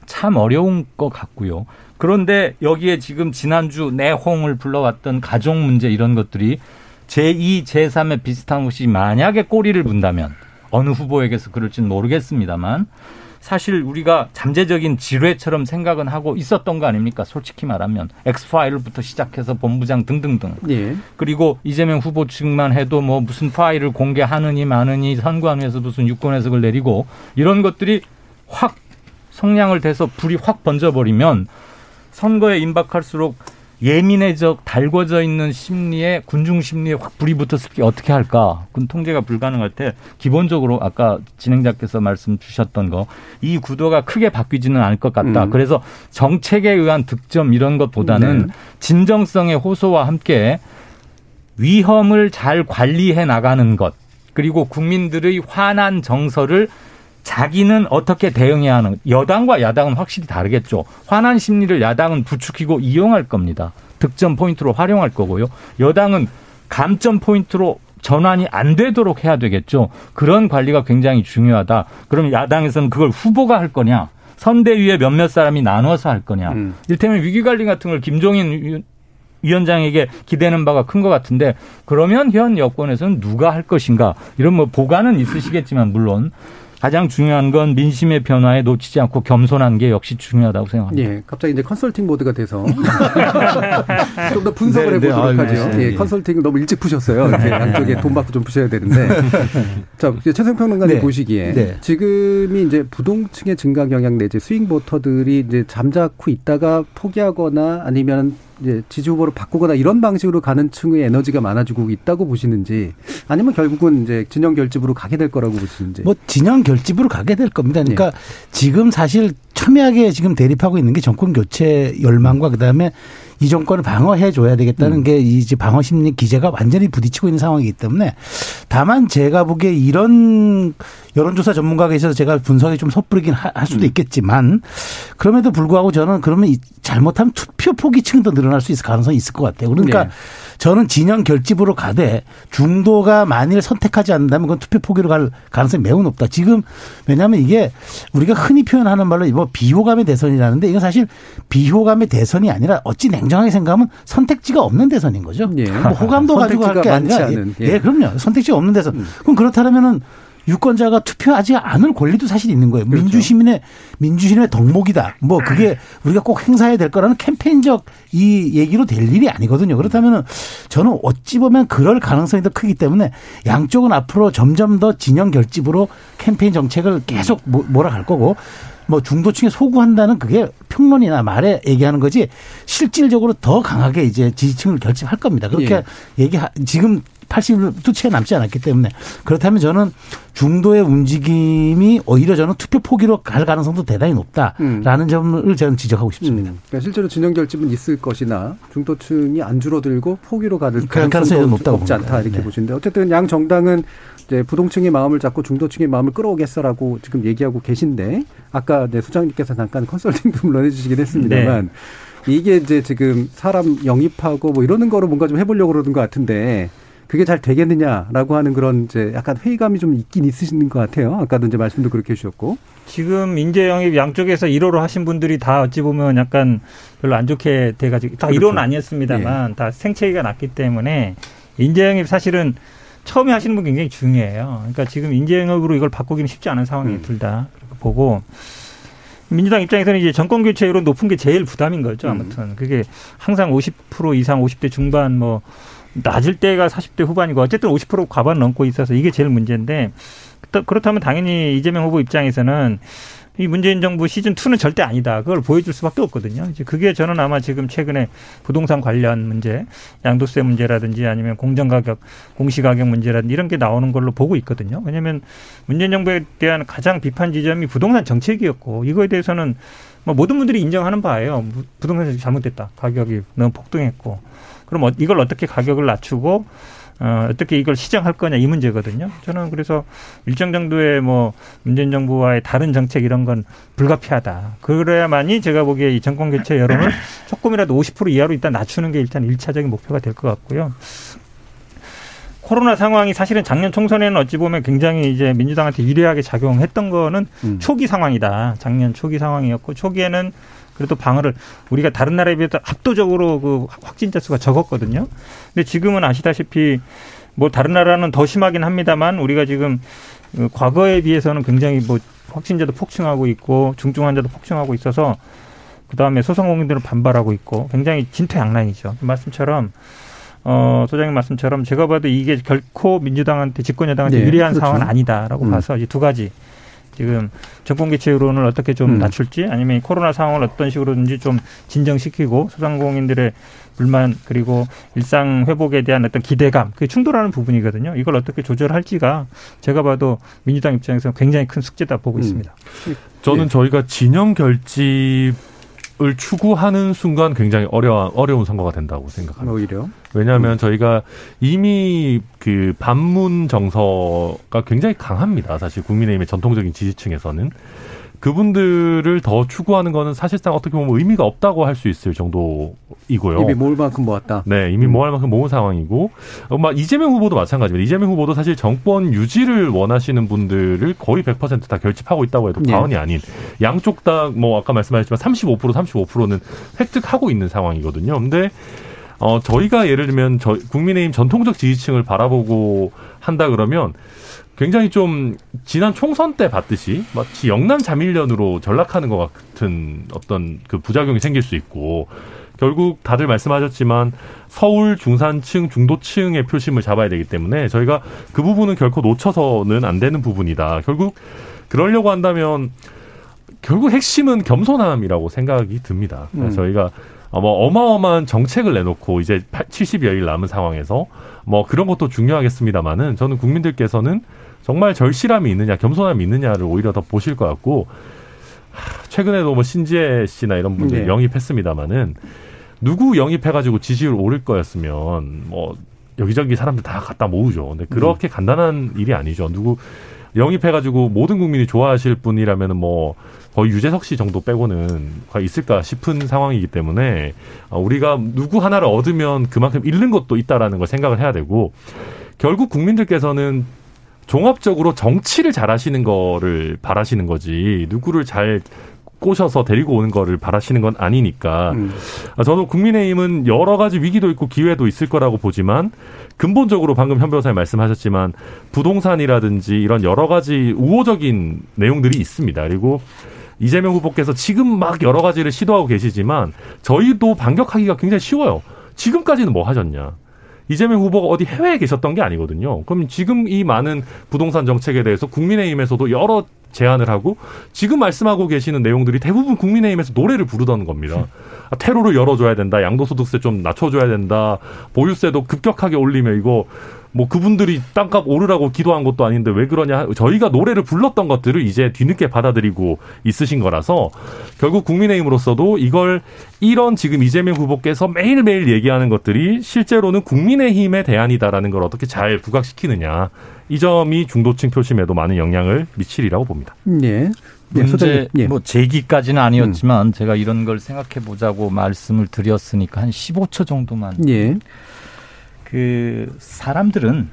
참 어려운 것 같고요. 그런데 여기에 지금 지난주 내홍을 불러왔던 가족 문제 이런 것들이 제2, 제3의 비슷한 것이 만약에 꼬리를 문다면 어느 후보에게서 그럴지는 모르겠습니다만 사실 우리가 잠재적인 지뢰처럼 생각은 하고 있었던 거 아닙니까? 솔직히 말하면 엑스파일부터 시작해서 본부장 등등등. 예. 그리고 이재명 후보 측만 해도 뭐 무슨 파일을 공개하느니 마느니 선관위에서 무슨 유권 해석을 내리고 이런 것들이 확 성량을 대서 불이 확 번져버리면 선거에 임박할수록 예민해져 달궈져 있는 심리에 군중 심리에 확 불이 붙었을 때 어떻게 할까? 그건 통제가 불가능할 때 기본적으로 아까 진행자께서 말씀 주셨던 거 이 구도가 크게 바뀌지는 않을 것 같다. 음. 그래서 정책에 의한 득점 이런 것보다는 네. 진정성의 호소와 함께 위험을 잘 관리해 나가는 것 그리고 국민들의 화난 정서를 자기는 어떻게 대응해야 하는 여당과 야당은 확실히 다르겠죠. 화난 심리를 야당은 부추기고 이용할 겁니다. 득점 포인트로 활용할 거고요. 여당은 감점 포인트로 전환이 안 되도록 해야 되겠죠. 그런 관리가 굉장히 중요하다. 그럼 야당에서는 그걸 후보가 할 거냐? 선대위에 몇몇 사람이 나눠서 할 거냐? 음. 일테면 위기관리 같은 걸 김종인 위원장에게 기대는 바가 큰 것 같은데 그러면 현 여권에서는 누가 할 것인가 이런 뭐 보관은 있으시겠지만 물론 가장 중요한 건 민심의 변화에 놓치지 않고 겸손한 게 역시 중요하다고 생각합니다. 예, 갑자기 이제 컨설팅 모드가 돼서 좀 더 분석을 네, 네. 해보도록 아, 하죠. 네. 예, 컨설팅을 너무 일찍 푸셨어요. 이렇게 양쪽에 돈 받고 좀 푸셔야 되는데. 자, 이제 최성 평론가님 네. 보시기에 네. 지금이 이제 부동층의 증가 경향 내지 스윙 보터들이 이제 잠자코 있다가 포기하거나 아니면 이제 지지 후보를 바꾸거나 이런 방식으로 가는 층의 에너지가 많아지고 있다고 보시는지 아니면 결국은 이제 진영 결집으로 가게 될 거라고 보시는지. 뭐 진영 결집으로 가게 될 겁니다. 그러니까 예. 지금 사실 첨예하게 지금 대립하고 있는 게 정권 교체 열망과 그다음에 이 정권을 방어해 줘야 되겠다는 음. 게 이제 방어 심리 기제가 완전히 부딪히고 있는 상황이기 때문에 다만 제가 보기에 이런 여론조사 전문가가 있어서 제가 분석이 좀 섣부르긴 하- 할 음. 수도 있겠지만 그럼에도 불구하고 저는 그러면 이- 잘못하면 투표 포기층도 늘어날 수 있을 가능성이 있을 것 같아요. 그러니까 네. 저는 진영 결집으로 가되 중도가 만일 선택하지 않는다면 그건 투표 포기로 갈 가능성이 매우 높다. 지금 왜냐하면 이게 우리가 흔히 표현하는 말로 뭐 비호감의 대선이라는데 이건 사실 비호감의 대선이 아니라 어찌 냉정하게 생각하면 선택지가 없는 대선인 거죠. 예. 뭐 호감도 가지고 할게 아니라 예. 예. 예, 그럼요. 선택지가 없는 대선. 음. 그럼 그렇다면은 유권자가 투표하지 않을 권리도 사실 있는 거예요. 그렇죠. 민주시민의 민주시민의 덕목이다. 뭐 그게 우리가 꼭 행사해야 될 거라는 캠페인적 이 얘기로 될 일이 아니거든요. 그렇다면은 저는 어찌 보면 그럴 가능성이 더 크기 때문에 양쪽은 앞으로 점점 더 진영 결집으로 캠페인 정책을 계속 모- 몰아갈 거고 뭐 중도층에 소구한다는 그게 평론이나 말에 얘기하는 거지 실질적으로 더 강하게 이제 지지층을 결집할 겁니다. 그렇게 예. 얘기 지금 80도 채 남지 않았기 때문에 그렇다면 저는 중도의 움직임이 오히려 저는 투표 포기로 갈 가능성도 대단히 높다라는 점을 저는 지적하고 싶습니다. 음, 그러니까 실제로 진영 결집은 있을 것이나 중도층이 안 줄어들고 포기로 가는 가능성이 높다고 없지. 않다 이렇게 네. 보시는데 어쨌든 양 정당은 이제 부동층의 마음을 잡고 중도층의 마음을 끌어오겠어라고 지금 얘기하고 계신데 아까 네, 소장님께서 잠깐 컨설팅도 물론 해주시긴 했습니다만 네. 이게 이제 지금 사람 영입하고 뭐 이러는 거로 뭔가 좀 해보려고 그러는 것 같은데 그게 잘 되겠느냐라고 하는 그런 이제 약간 회의감이 좀 있긴 있으신 것 같아요. 아까도 이제 말씀도 그렇게 해주셨고. 지금 인재 영입 양쪽에서 1호로 하신 분들이 다 어찌 보면 약간 별로 안 좋게 돼가지고 다 그렇죠. 1호는 아니었습니다만 다 생채기가 났기 때문에 인재 영입 사실은 처음에 하시는 분 굉장히 중요해요. 그러니까 지금 인재 영입으로 이걸 바꾸기는 쉽지 않은 상황이 음. 둘다 보고 민주당 입장에서는 이제 정권 교체율로 높은 게 제일 부담인 거죠. 음. 아무튼 그게 항상 50% 이상 50대 중반 뭐 낮을 때가 40대 후반이고 어쨌든 50% 과반 넘고 있어서 이게 제일 문제인데 그렇다- 그렇다면 당연히 이재명 후보 입장에서는 이 문재인 정부 시즌 2는 절대 아니다. 그걸 보여줄 수밖에 없거든요. 이제 그게 저는 아마 지금 최근에 부동산 관련 문제, 양도세 문제라든지 아니면 공정 가격, 공시 가격 문제라든지 이런 게 나오는 걸로 보고 있거든요. 왜냐하면 문재인 정부에 대한 가장 비판 지점이 부동산 정책이었고 이거에 대해서는 뭐 모든 분들이 인정하는 바예요. 무- 부동산 정책이 잘못됐다. 가격이 너무 폭등했고. 그럼 어- 이걸 어떻게 가격을 낮추고 어, 어떻게 이걸 시정할 거냐 이 문제거든요. 저는 그래서 일정 정도의 뭐 문재인 정부와의 다른 정책 이런 건 불가피하다. 그래야만이 제가 보기에 이 정권 교체 여론을 조금이라도 50% 이하로 일단 낮추는 게 일단 일차적인 목표가 될 것 같고요. 코로나 상황이 사실은 작년 총선에는 어찌 보면 굉장히 이제 민주당한테 유리하게 작용했던 거는 음. 초기 상황이다. 작년 초기 상황이었고 초기에는 그래도 방어를 우리가 다른 나라에 비해서 압도적으로 그 확진자 수가 적었거든요. 근데 지금은 아시다시피 뭐 다른 나라는 더 심하긴 합니다만 우리가 지금 그 과거에 비해서는 굉장히 뭐 확진자도 폭증하고 있고 중증 환자도 폭증하고 있어서 그 다음에 소상공인들은 반발하고 있고 굉장히 진퇴양난이죠. 그 말씀처럼 어 소장님 말씀처럼 제가 봐도 이게 결코 민주당한테 집권 여당한테 네, 유리한 그렇죠. 상황은 아니다라고 음. 봐서 이제 두 가지 지금 정권 개최 여론을 어떻게 좀 음. 낮출지 아니면 이 코로나 상황을 어떤 식으로든지 좀 진정시키고 소상공인들의 불만 그리고 일상 회복에 대한 어떤 기대감 그게 충돌하는 부분이거든요. 이걸 어떻게 조절할지가 제가 봐도 민주당 입장에서 굉장히 큰 숙제다 보고 음. 있습니다. 저는 예. 저희가 진영 결집 을 추구하는 순간 굉장히 어려 어려운 선거가 된다고 생각합니다. 오히려. 왜냐하면 저희가 이미 그 반문 정서가 굉장히 강합니다. 사실 국민의힘의 전통적인 지지층에서는 그분들을 더 추구하는 거는 사실상 어떻게 보면 의미가 없다고 할 수 있을 정도 이고요. 이미 모을 만큼 모았다. 네, 이미 음. 모할 만큼 모은 상황이고, 어, 막 이재명 후보도 마찬가지입니다. 이재명 후보도 사실 정권 유지를 원하시는 분들을 거의 100%다 결집하고 있다고 해도 예. 과언이 아닌 양쪽 다 뭐 아까 말씀하셨지만 35% 35%는 획득하고 있는 상황이거든요. 근데 어, 저희가 예를 들면 저 국민의힘 전통적 지지층을 바라보고 한다 그러면 굉장히 좀 지난 총선 때 봤듯이 마치 영남 자밀련으로 전락하는 것 같은 어떤 그 부작용이 생길 수 있고 결국 다들 말씀하셨지만 서울 중산층 중도층의 표심을 잡아야 되기 때문에 저희가 그 부분은 결코 놓쳐서는 안 되는 부분이다. 결국 그러려고 한다면 결국 핵심은 겸손함이라고 생각이 듭니다. 음. 저희가 뭐 어마어마한 정책을 내놓고 이제 70여일 남은 상황에서 뭐 그런 것도 중요하겠습니다만은 저는 국민들께서는 정말 절실함이 있느냐 겸손함이 있느냐를 오히려 더 보실 것 같고 최근에도 뭐 신지혜 씨나 이런 분들 네. 영입했습니다마는 누구 영입해가지고 지지율 오를 거였으면 뭐 여기저기 사람들 다 갖다 모으죠. 근데 그렇게 음. 간단한 일이 아니죠. 누구 영입해가지고 모든 국민이 좋아하실 분이라면은 뭐 거의 유재석 씨 정도 빼고는 과연 있을까 싶은 상황이기 때문에 어, 우리가 누구 하나를 얻으면 그만큼 잃는 것도 있다라는 걸 생각을 해야 되고 결국 국민들께서는 종합적으로 정치를 잘하시는 거를 바라시는 거지 누구를 잘 꼬셔서 데리고 오는 거를 바라시는 건 아니니까 음. 저는 국민의힘은 여러 가지 위기도 있고 기회도 있을 거라고 보지만 근본적으로 방금 현 변호사님 말씀하셨지만 부동산이라든지 이런 여러 가지 우호적인 내용들이 있습니다. 그리고 이재명 후보께서 지금 막 여러 가지를 시도하고 계시지만 저희도 반격하기가 굉장히 쉬워요. 지금까지는 뭐 하셨냐? 이재명 후보가 어디 해외에 계셨던 게 아니거든요. 그럼 지금 이 많은 부동산 정책에 대해서 국민의힘에서도 여러 제안을 하고 지금 말씀하고 계시는 내용들이 대부분 국민의힘에서 노래를 부르던 겁니다. 아, 테러를 열어줘야 된다. 양도소득세 좀 낮춰줘야 된다. 보유세도 급격하게 올리면 이거 뭐 그분들이 땅값 오르라고 기도한 것도 아닌데 왜 그러냐. 저희가 노래를 불렀던 것들을 이제 뒤늦게 받아들이고 있으신 거라서 결국 국민의힘으로서도 이걸 이런 지금 이재명 후보께서 매일매일 얘기하는 것들이 실제로는 국민의힘의 대안이다라는 걸 어떻게 잘 부각시키느냐. 이 점이 중도층 표심에도 많은 영향을 미치리라고 봅니다. 네. 문제 예. 뭐 제기까지는 아니었지만 음. 제가 이런 걸 생각해 보자고 말씀을 드렸으니까 한 15초 정도만. 예. 그 사람들은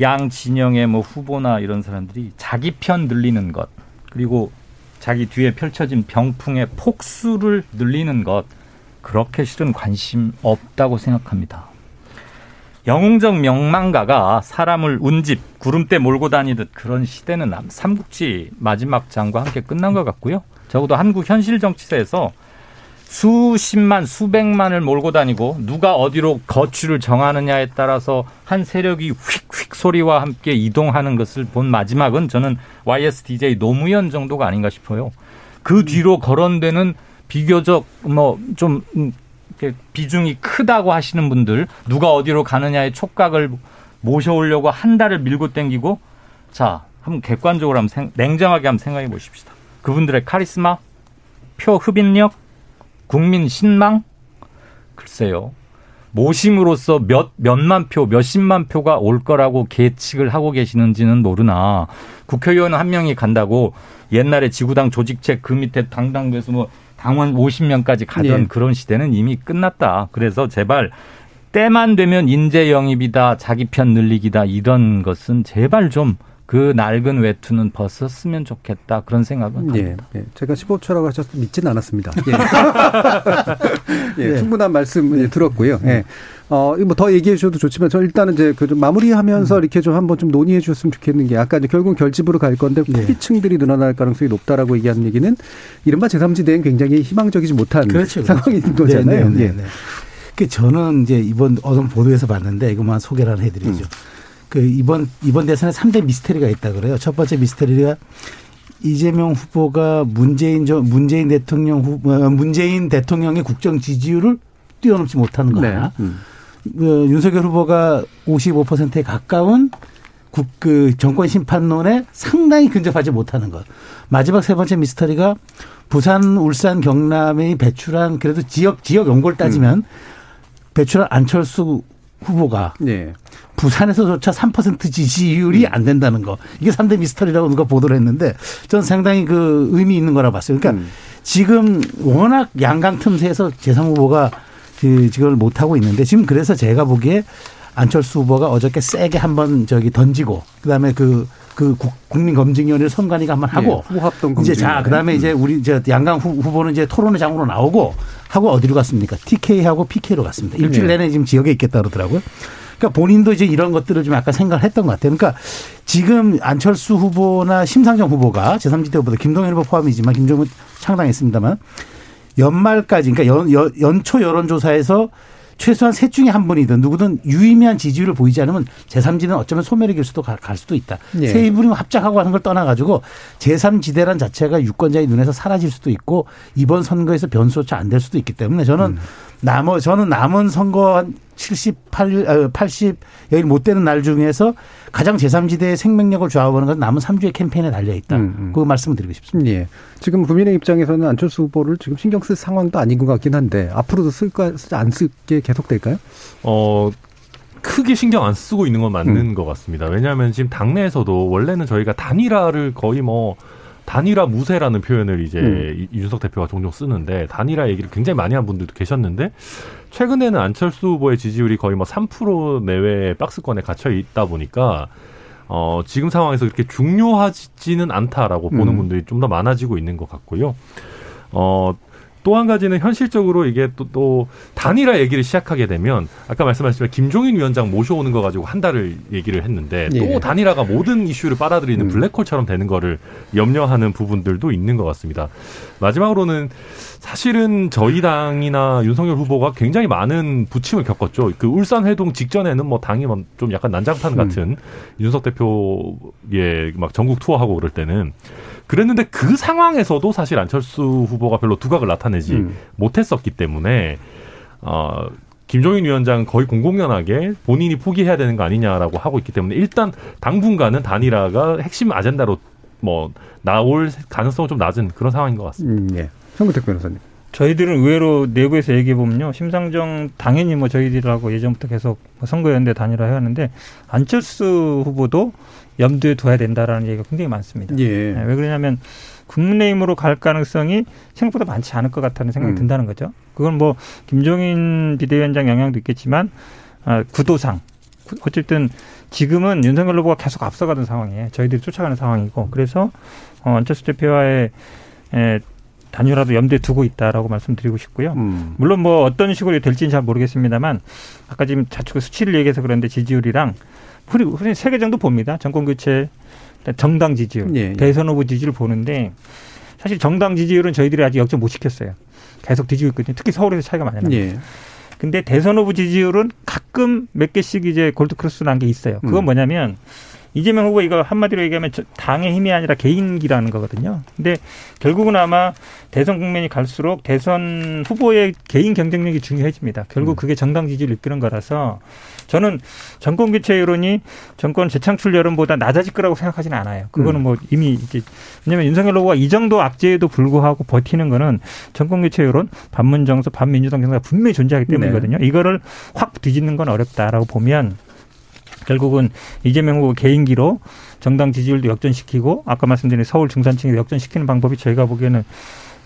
양 진영의 뭐 후보나 이런 사람들이 자기 편 늘리는 것 그리고 자기 뒤에 펼쳐진 병풍의 폭수를 늘리는 것 그렇게 실은 관심 없다고 생각합니다. 영웅적 명망가가 사람을 운집, 구름대 몰고 다니듯 그런 시대는 삼국지 마지막 장과 함께 끝난 것 같고요. 적어도 한국 현실 정치사에서 수십만, 수백만을 몰고 다니고 누가 어디로 거취를 정하느냐에 따라서 한 세력이 휙휙 소리와 함께 이동하는 것을 본 마지막은 저는 YSDJ 노무현 정도가 아닌가 싶어요. 그 뒤로 거론되는 비교적 뭐좀 비중이 크다고 하시는 분들 누가 어디로 가느냐의 촉각을 모셔오려고 한 달을 밀고 땡기고 자 한번 객관적으로 한번 생, 냉정하게 한번 생각해 보십시다. 그분들의 카리스마, 표 흡인력, 국민 신망 글쎄요. 모심으로써 몇, 몇만 표, 몇십만 표가 올 거라고 계측을 하고 계시는지는 모르나 국회의원 한 명이 간다고 옛날에 지구당 조직책 그 밑에 당당에서 뭐 당원 50명까지 가던 예. 그런 시대는 이미 끝났다. 그래서 제발 때만 되면 인재 영입이다, 자기 편 늘리기다 이런 것은 제발 좀 그 낡은 외투는 벗었으면 좋겠다 그런 생각은 예, 합니다. 예. 제가 15초라고 하셔서 믿지는 않았습니다. 예. 예. 충분한 말씀 들었고요. 예. 어, 뭐 더 얘기해 주셔도 좋지만 저 일단은 이제 그 좀 마무리하면서 음. 이렇게 좀 한번 좀 논의해 주셨으면 좋겠는 게 아까 이제 결국은 결집으로 갈 건데 후기층들이 네. 늘어날 가능성이 높다라고 얘기하는 얘기는 이른바 제3지대엔 굉장히 희망적이지 못한 그렇죠. 상황인 그렇죠. 거잖아요. 네, 네, 네. 그 저는 이제 이번 어떤 보도에서 봤는데 이것만 소개를 해드리죠. 음. 그 이번 이번 대선에 3대 미스테리가 있다 그래요. 첫 번째 미스테리가 이재명 후보가 문재인 저 문재인 대통령 후 어, 문재인 대통령의 국정 지지율을 뛰어넘지 못하는 거야. 네. 음. 그 윤석열 후보가 55%에 가까운 국, 그 정권 심판론에 상당히 근접하지 못하는 것. 마지막 세 번째 미스터리가 부산, 울산, 경남이 배출한 그래도 지역, 지역 연골 따지면 음. 배출한 안철수 후보가 네. 부산에서조차 3% 지지율이 안 된다는 거. 이게 3대 미스터리라고 누가 보도를 했는데 저는 상당히 그 의미 있는 거라 봤어요. 그러니까 음. 지금 워낙 양강 틈새에서 재상 후보가 그 지금을 못 하고 있는데 지금 그래서 제가 보기에 안철수 후보가 어저께 세게 한번 저기 던지고 그다음에 그, 그 국민검증위원회 선관위가 한번 하고 네, 후합동 이제 자 그다음에 음. 이제 우리 이제 양강 후보는 이제 토론회 장으로 나오고 하고 어디로 갔습니까? TK하고 PK로 갔습니다. 일주일 네. 내내 지금 지역에 있겠다 그러더라고요. 그러니까 본인도 이제 이런 것들을 좀 약간 생각을 했던 것 같아요. 그러니까 지금 안철수 후보나 심상정 후보가 제3지대 후보도 김동연 후보 포함이지만 김종은 창당했습니다만 연말까지 그러니까 연, 연, 연초 여론조사에서 최소한 셋 중에 한 분이든 누구든 유의미한 지지율을 보이지 않으면 제3지대는 어쩌면 소멸의 길 수도 갈, 갈 수도 있다. 예. 세 분이 합작하고 하는 걸 떠나가지고 제3지대란 자체가 유권자의 눈에서 사라질 수도 있고 이번 선거에서 변수조차 안 될 수도 있기 때문에 저는 음. 남어 저는 남은 선거 한 78일 80 여일 못 되는 날 중에서 가장 제3지대의 생명력을 좌우하는 건 남은 3주의 캠페인에 달려 있다. 음, 음. 그 말씀을 드리고 싶습니다. 예. 지금 국민의 입장에서는 안철수 후보를 지금 신경 쓸 상황도 아닌 것 같긴 한데 앞으로도 쓸까 쓰지 안 쓸게 계속 될까요? 어, 크게 신경 안 쓰고 있는 건 맞는 음. 것 같습니다. 왜냐하면 지금 당내에서도 원래는 저희가 단일화를 거의 뭐 단일화 무쇠라는 표현을 이제 음. 이- 이준석 대표가 종종 쓰는데 단일화 얘기를 굉장히 많이 한 분들도 계셨는데 최근에는 안철수 후보의 지지율이 거의 뭐 3% 내외의 박스권에 갇혀 있다 보니까 어, 지금 상황에서 그렇게 중요하지는 않다라고 보는 음. 분들이 좀 더 많아지고 있는 것 같고요. 어, 또 한 가지는 현실적으로 이게 또, 또 단일화 얘기를 시작하게 되면 아까 말씀하셨지만 김종인 위원장 모셔오는 거 가지고 한 달을 얘기를 했는데 예. 또 단일화가 모든 이슈를 빨아들이는 음. 블랙홀처럼 되는 거를 염려하는 부분들도 있는 것 같습니다. 마지막으로는 사실은 저희 당이나 윤석열 후보가 굉장히 많은 부침을 겪었죠. 그 울산 회동 직전에는 뭐 당이 뭐좀 약간 난장판 음. 같은 윤석 대표의 막 전국 투어하고 그럴 때는 그랬는데 그 상황에서도 사실 안철수 후보가 별로 두각을 나타내지 음. 못했었기 때문에 어 김종인 위원장 거의 공공연하게 본인이 포기해야 되는 거 아니냐라고 하고 있기 때문에 일단 당분간은 단일화가 핵심 아젠다로 뭐 나올 가능성은 좀 낮은 그런 상황인 것 같습니다. 음, 예. 성구택 변호사님. 저희들은 의외로 내부에서 얘기해 보면요. 심상정 당연히 뭐 저희들하고 예전부터 계속 뭐 선거연대 단일화 해왔는데 안철수 후보도 염두에 둬야 된다라는 얘기가 굉장히 많습니다. 예. 네, 왜 그러냐면 국민의힘으로 갈 가능성이 생각보다 많지 않을 것 같다는 생각이 음. 든다는 거죠. 그건 뭐 김종인 비대위원장 영향도 있겠지만 아, 구도상 구- 어쨌든 지금은 윤석열 후보가 계속 앞서가는 상황이에요. 저희들이 쫓아가는 상황이고 그래서 어, 안철수 대표와의 에, 단일화도 염두에 두고 있다라고 말씀드리고 싶고요. 음. 물론 뭐 어떤 식으로 될지는 잘 모르겠습니다만 아까 지금 자축 수치를 얘기해서 그런데 지지율이랑 우리 우리 세개 정도 봅니다. 정권 교체, 정당 지지율, 예, 예. 대선 후보 지지율 보는데 사실 정당 지지율은 저희들이 아직 역전 못 시켰어요. 계속 뒤지고 있거든요. 특히 서울에서 차이가 많이 납니다. 예. 근데 대선 후보 지지율은 가끔 몇 개씩 이제 골드크로스 난 게 있어요. 그건 음. 뭐냐면 이재명 후보 이거 한마디로 얘기하면 저- 당의 힘이 아니라 개인기라는 거거든요. 근데 결국은 아마 대선 국면이 갈수록 대선 후보의 개인 경쟁력이 중요해집니다. 결국 음. 그게 정당 지지를 이끄는 거라서 저는 정권 교체 여론이 정권 재창출 여론보다 낮아질 거라고 생각하지는 않아요. 그거는 음. 뭐 이미 이제 왜냐면 윤석열 후보가 이 정도 악재에도 불구하고 버티는 거는 정권 교체 여론, 반문 정서, 반민주당 정서가 분명히 존재하기 때문이거든요. 이거를 확 뒤집는 건 어렵다라고 보면 결국은 이재명 후보 개인기로 정당 지지율도 역전시키고 아까 말씀드린 서울 중산층에 역전시키는 방법이 저희가 보기에는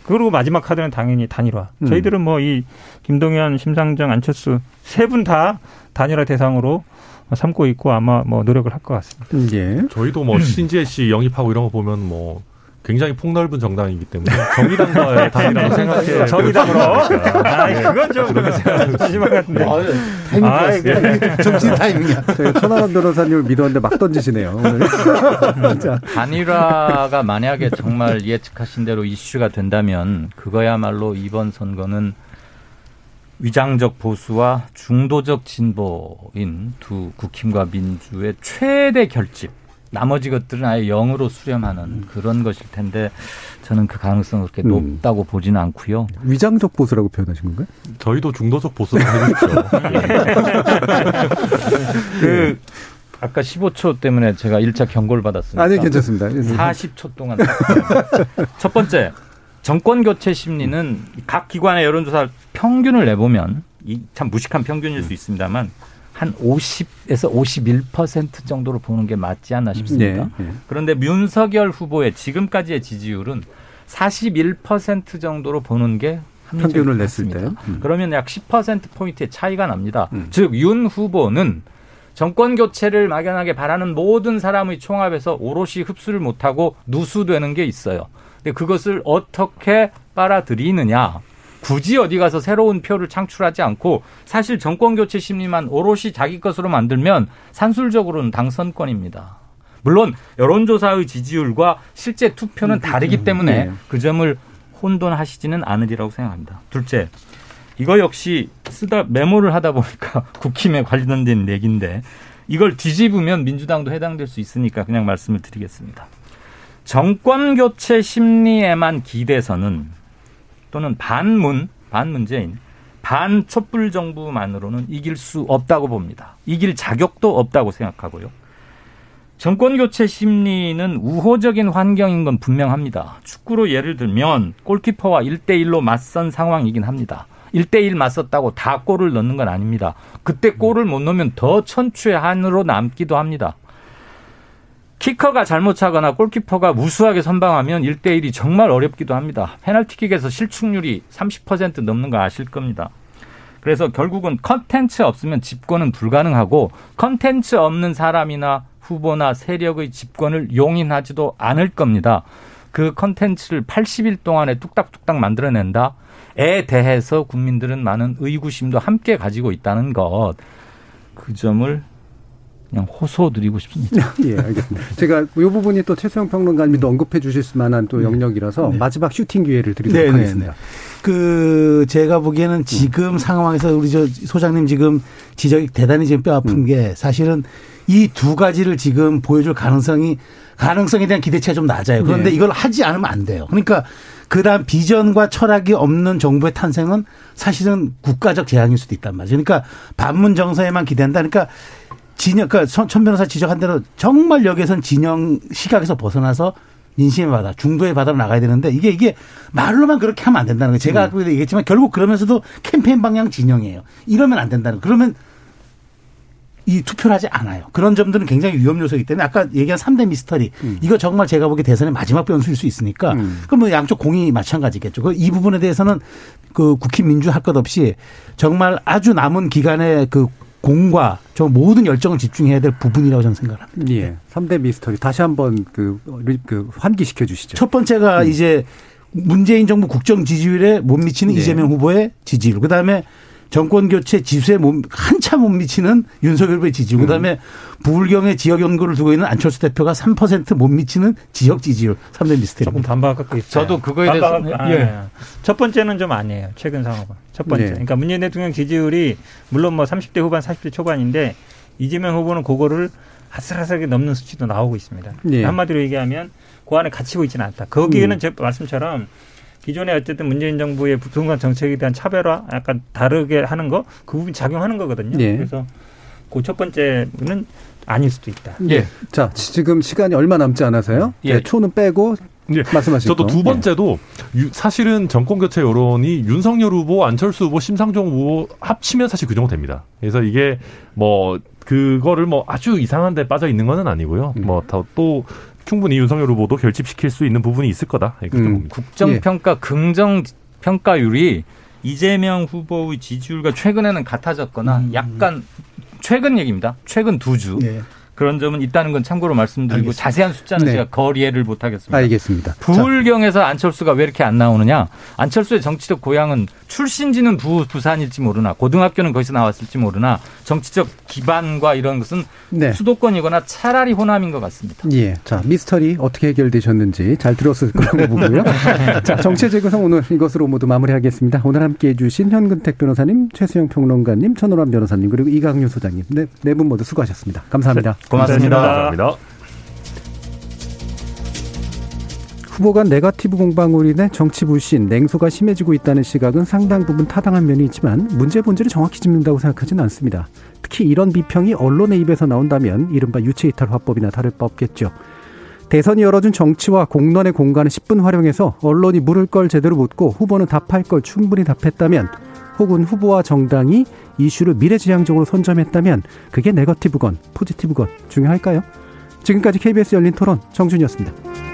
그리고 마지막 카드는 당연히 단일화. 음. 저희들은 뭐 이 김동연, 심상정, 안철수 세 분 다 단일화 대상으로 삼고 있고 아마 뭐 노력을 할 것 같습니다. 음, 예. 저희도 뭐 신지혜 씨 영입하고 이런 거 보면 뭐 굉장히 폭넓은 정당이기 때문에 정의당과의 단일화로 생각해 정의당으로? 아, 네. 그건 좀 그렇게 생각하고 마지막 같은데. 타이밍 아이, 좋았어요. 정신 타이밍이야. 천하람 변호사님을 믿었는데 막 던지시네요. 자, 단일화가 만약에 정말 예측하신 대로 이슈가 된다면 그거야말로 이번 선거는 위장적 보수와 중도적 진보인 두 국힘과 민주의 최대 결집. 나머지 것들은 아예 영으로 수렴하는 그런 것일 텐데 저는 그 가능성은 그렇게 음. 높다고 보지는 않고요. 위장적 보수라고 표현하신 건가요? 저희도 중도적 보수를 해줬죠. 그 아까 15초 때문에 제가 1차 경고를 받았습니다. 아니, 괜찮습니다. 40초 동안 첫 번째 정권 교체 심리는 각 기관의 여론조사 평균을 내보면 이 참 무식한 평균일 수 있습니다만 한 50에서 51% 정도로 보는 게 맞지 않나 싶습니다. 네. 예. 그런데 윤석열 후보의 지금까지의 지지율은 41% 정도로 보는 게 평균을 것 냈을 같습니다. 때. 음. 그러면 약 10% 포인트의 차이가 납니다. 음. 즉윤 후보는 정권 교체를 막연하게 바라는 모든 사람의 총합에서 오롯이 흡수를 못하고 누수되는 게 있어요. 근데 그것을 어떻게 빨아들이느냐 굳이 어디 가서 새로운 표를 창출하지 않고 사실 정권 교체 심리만 오롯이 자기 것으로 만들면 산술적으로는 당선권입니다. 물론 여론조사의 지지율과 실제 투표는 다르기 때문에 네. 그 점을 혼돈하시지는 않으리라고 생각합니다. 둘째, 이거 역시 쓰다 메모를 하다 보니까 국힘에 관련된 얘기인데 이걸 뒤집으면 민주당도 해당될 수 있으니까 그냥 말씀을 드리겠습니다. 정권 교체 심리에만 기대서는 또는 반문, 반문재인, 반 촛불 정부만으로는 이길 수 없다고 봅니다. 이길 자격도 없다고 생각하고요. 정권 교체 심리는 우호적인 환경인 건 분명합니다. 축구로 예를 들면 골키퍼와 1대1로 맞선 상황이긴 합니다. 1대1 맞섰다고 다 골을 넣는 건 아닙니다. 그때 골을 못 넣으면 더 천추의 한으로 남기도 합니다. 키커가 잘못 차거나 골키퍼가 무수하게 선방하면 1대1이 정말 어렵기도 합니다. 페널티킥에서 실축률이 30% 넘는 거 아실 겁니다. 그래서 결국은 컨텐츠 없으면 집권은 불가능하고 컨텐츠 없는 사람이나 후보나 세력의 집권을 용인하지도 않을 겁니다. 그 컨텐츠를 80일 동안에 뚝딱뚝딱 만들어낸다에 대해서 국민들은 많은 의구심도 함께 가지고 있다는 것. 그 점을 그냥 호소드리고 싶습니다. 예, 알겠습니다. 제가 이 부분이 또 최수영 평론가님도 언급해 주실 만한 또 영역이라서 마지막 슈팅 기회를 드리도록 네, 네, 하겠습니다. 그 제가 보기에는 지금 상황에서 우리 저 소장님 지금 지적이 대단히 지금 뼈 아픈 게 사실은 이 두 가지를 지금 보여줄 가능성이 가능성에 대한 기대치가 좀 낮아요. 그런데 네. 이걸 하지 않으면 안 돼요. 그러니까 그다음 비전과 철학이 없는 정부의 탄생은 사실은 국가적 재앙일 수도 있단 말이죠. 그러니까 반문 정서에만 기대한다. 그러니까 진영, 그러니까 천, 천 변호사 지적한 대로 정말 여기에선 진영 시각에서 벗어나서 민심의 바다, 중도의 바다로 나가야 되는데 이게 이게 말로만 그렇게 하면 안 된다는 거예요. 제가 아까 얘기했지만 결국 그러면서도 캠페인 방향 진영이에요. 이러면 안 된다는 거. 그러면 이 투표를 하지 않아요. 그런 점들은 굉장히 위험 요소이기 때문에 아까 얘기한 3대 미스터리 이거 정말 제가 보기에 대선의 마지막 변수일 수 있으니까 그럼 뭐 양쪽 공이 마찬가지겠죠. 그 이 부분에 대해서는 그 국힘 민주 할 것 없이 정말 아주 남은 기간에 그 공과 저 모든 열정을 집중해야 될 부분이라고 저는 생각을 합니다. 예. 3대 미스터리 다시 한번 그, 그 환기시켜 주시죠. 첫 번째가 이제 문재인 정부 국정 지지율에 못 미치는 네. 이재명 후보의 지지율. 그다음에 정권 교체 지수에 못, 한참 못 미치는 윤석열 후보의 지지율. 그다음에 부울경의 지역 연구를 두고 있는 안철수 대표가 3%못 미치는 지역 지지율. 3대 미스터리. 조금 반박하고 있어요. 저도 그거에 대해서 반박하고- 아, 예. 예. 첫 번째는 좀 아니에요. 최근 상황은. 첫 번째. 네. 그러니까 문재인 대통령 지지율이 물론 뭐 30대 후반, 40대 초반인데 이재명 후보는 그거를 아슬아슬하게 넘는 수치도 나오고 있습니다. 예. 한마디로 얘기하면 그 안에 갇히고 있지는 않다. 거기에는 제 말씀처럼 기존에 어쨌든 문재인 정부의 부동산 정책에 대한 차별화 약간 다르게 하는 거 그 부분 이 작용하는 거거든요. 예. 그래서 그 첫 번째는 아닐 수도 있다. 예. 자, 지금 시간이 얼마 남지 않아서요. 예. 네, 초는 빼고 예. 말씀하시고. 저도 두 번째도 유- 사실은 정권 교체 여론이 윤석열 후보, 안철수 후보, 심상정 후보 합치면 사실 그 정도 됩니다. 그래서 이게 뭐 그거를 뭐 아주 이상한 데 빠져 있는 건 아니고요. 음. 뭐또 충분히 윤석열 후보도 결집시킬 수 있는 부분이 있을 거다. 예, 그렇게 음. 봅니다. 국정평가 긍정 평가율이 이재명 후보의 지지율과 최근에는 같아졌거나 약간 최근 얘기입니다. 최근 두 주. 예. 그런 점은 있다는 건 참고로 말씀드리고 알겠습니다. 자세한 숫자는 네. 제가 거리해를 못 하겠습니다. 알겠습니다. 자, 부울경에서 안철수가 왜 이렇게 안 나오느냐? 안철수의 정치적 고향은 출신지는 부, 부산일지 모르나 고등학교는 거기서 나왔을지 모르나 정치적 기반과 이런 것은 네. 수도권이거나 차라리 호남인 것 같습니다. 예. 자, 미스터리 어떻게 해결되셨는지 잘 들었을 거라고 보고요. 자, 정치의 재구성 오늘 이것으로 모두 마무리하겠습니다. 오늘 함께 해 주신 현근택 변호사님, 최수영 평론가님, 천호람 변호사님, 그리고 이강유 소장님. 네, 네 분 모두 수고하셨습니다. 감사합니다. 고맙습니다. 감사합니다. 후보 간 네거티브 공방으로 인해 정치 불신, 냉소가 심해지고 있다는 시각은 상당 부분 타당한 면이 있지만 문제 본질을 정확히 짚는다고 생각하지는 않습니다. 특히 이런 비평이 언론의 입에서 나온다면 이른바 유체이탈 화법이나 다를 바 없겠죠. 대선이 열어준 정치와 공론의 공간을 10분 활용해서 언론이 물을 걸 제대로 묻고 후보는 답할 걸 충분히 답했다면 혹은 후보와 정당이 이슈를 미래지향적으로 선점했다면 그게 네거티브건 포지티브건 중요할까요? 지금까지 KBS 열린 토론 정준이었습니다.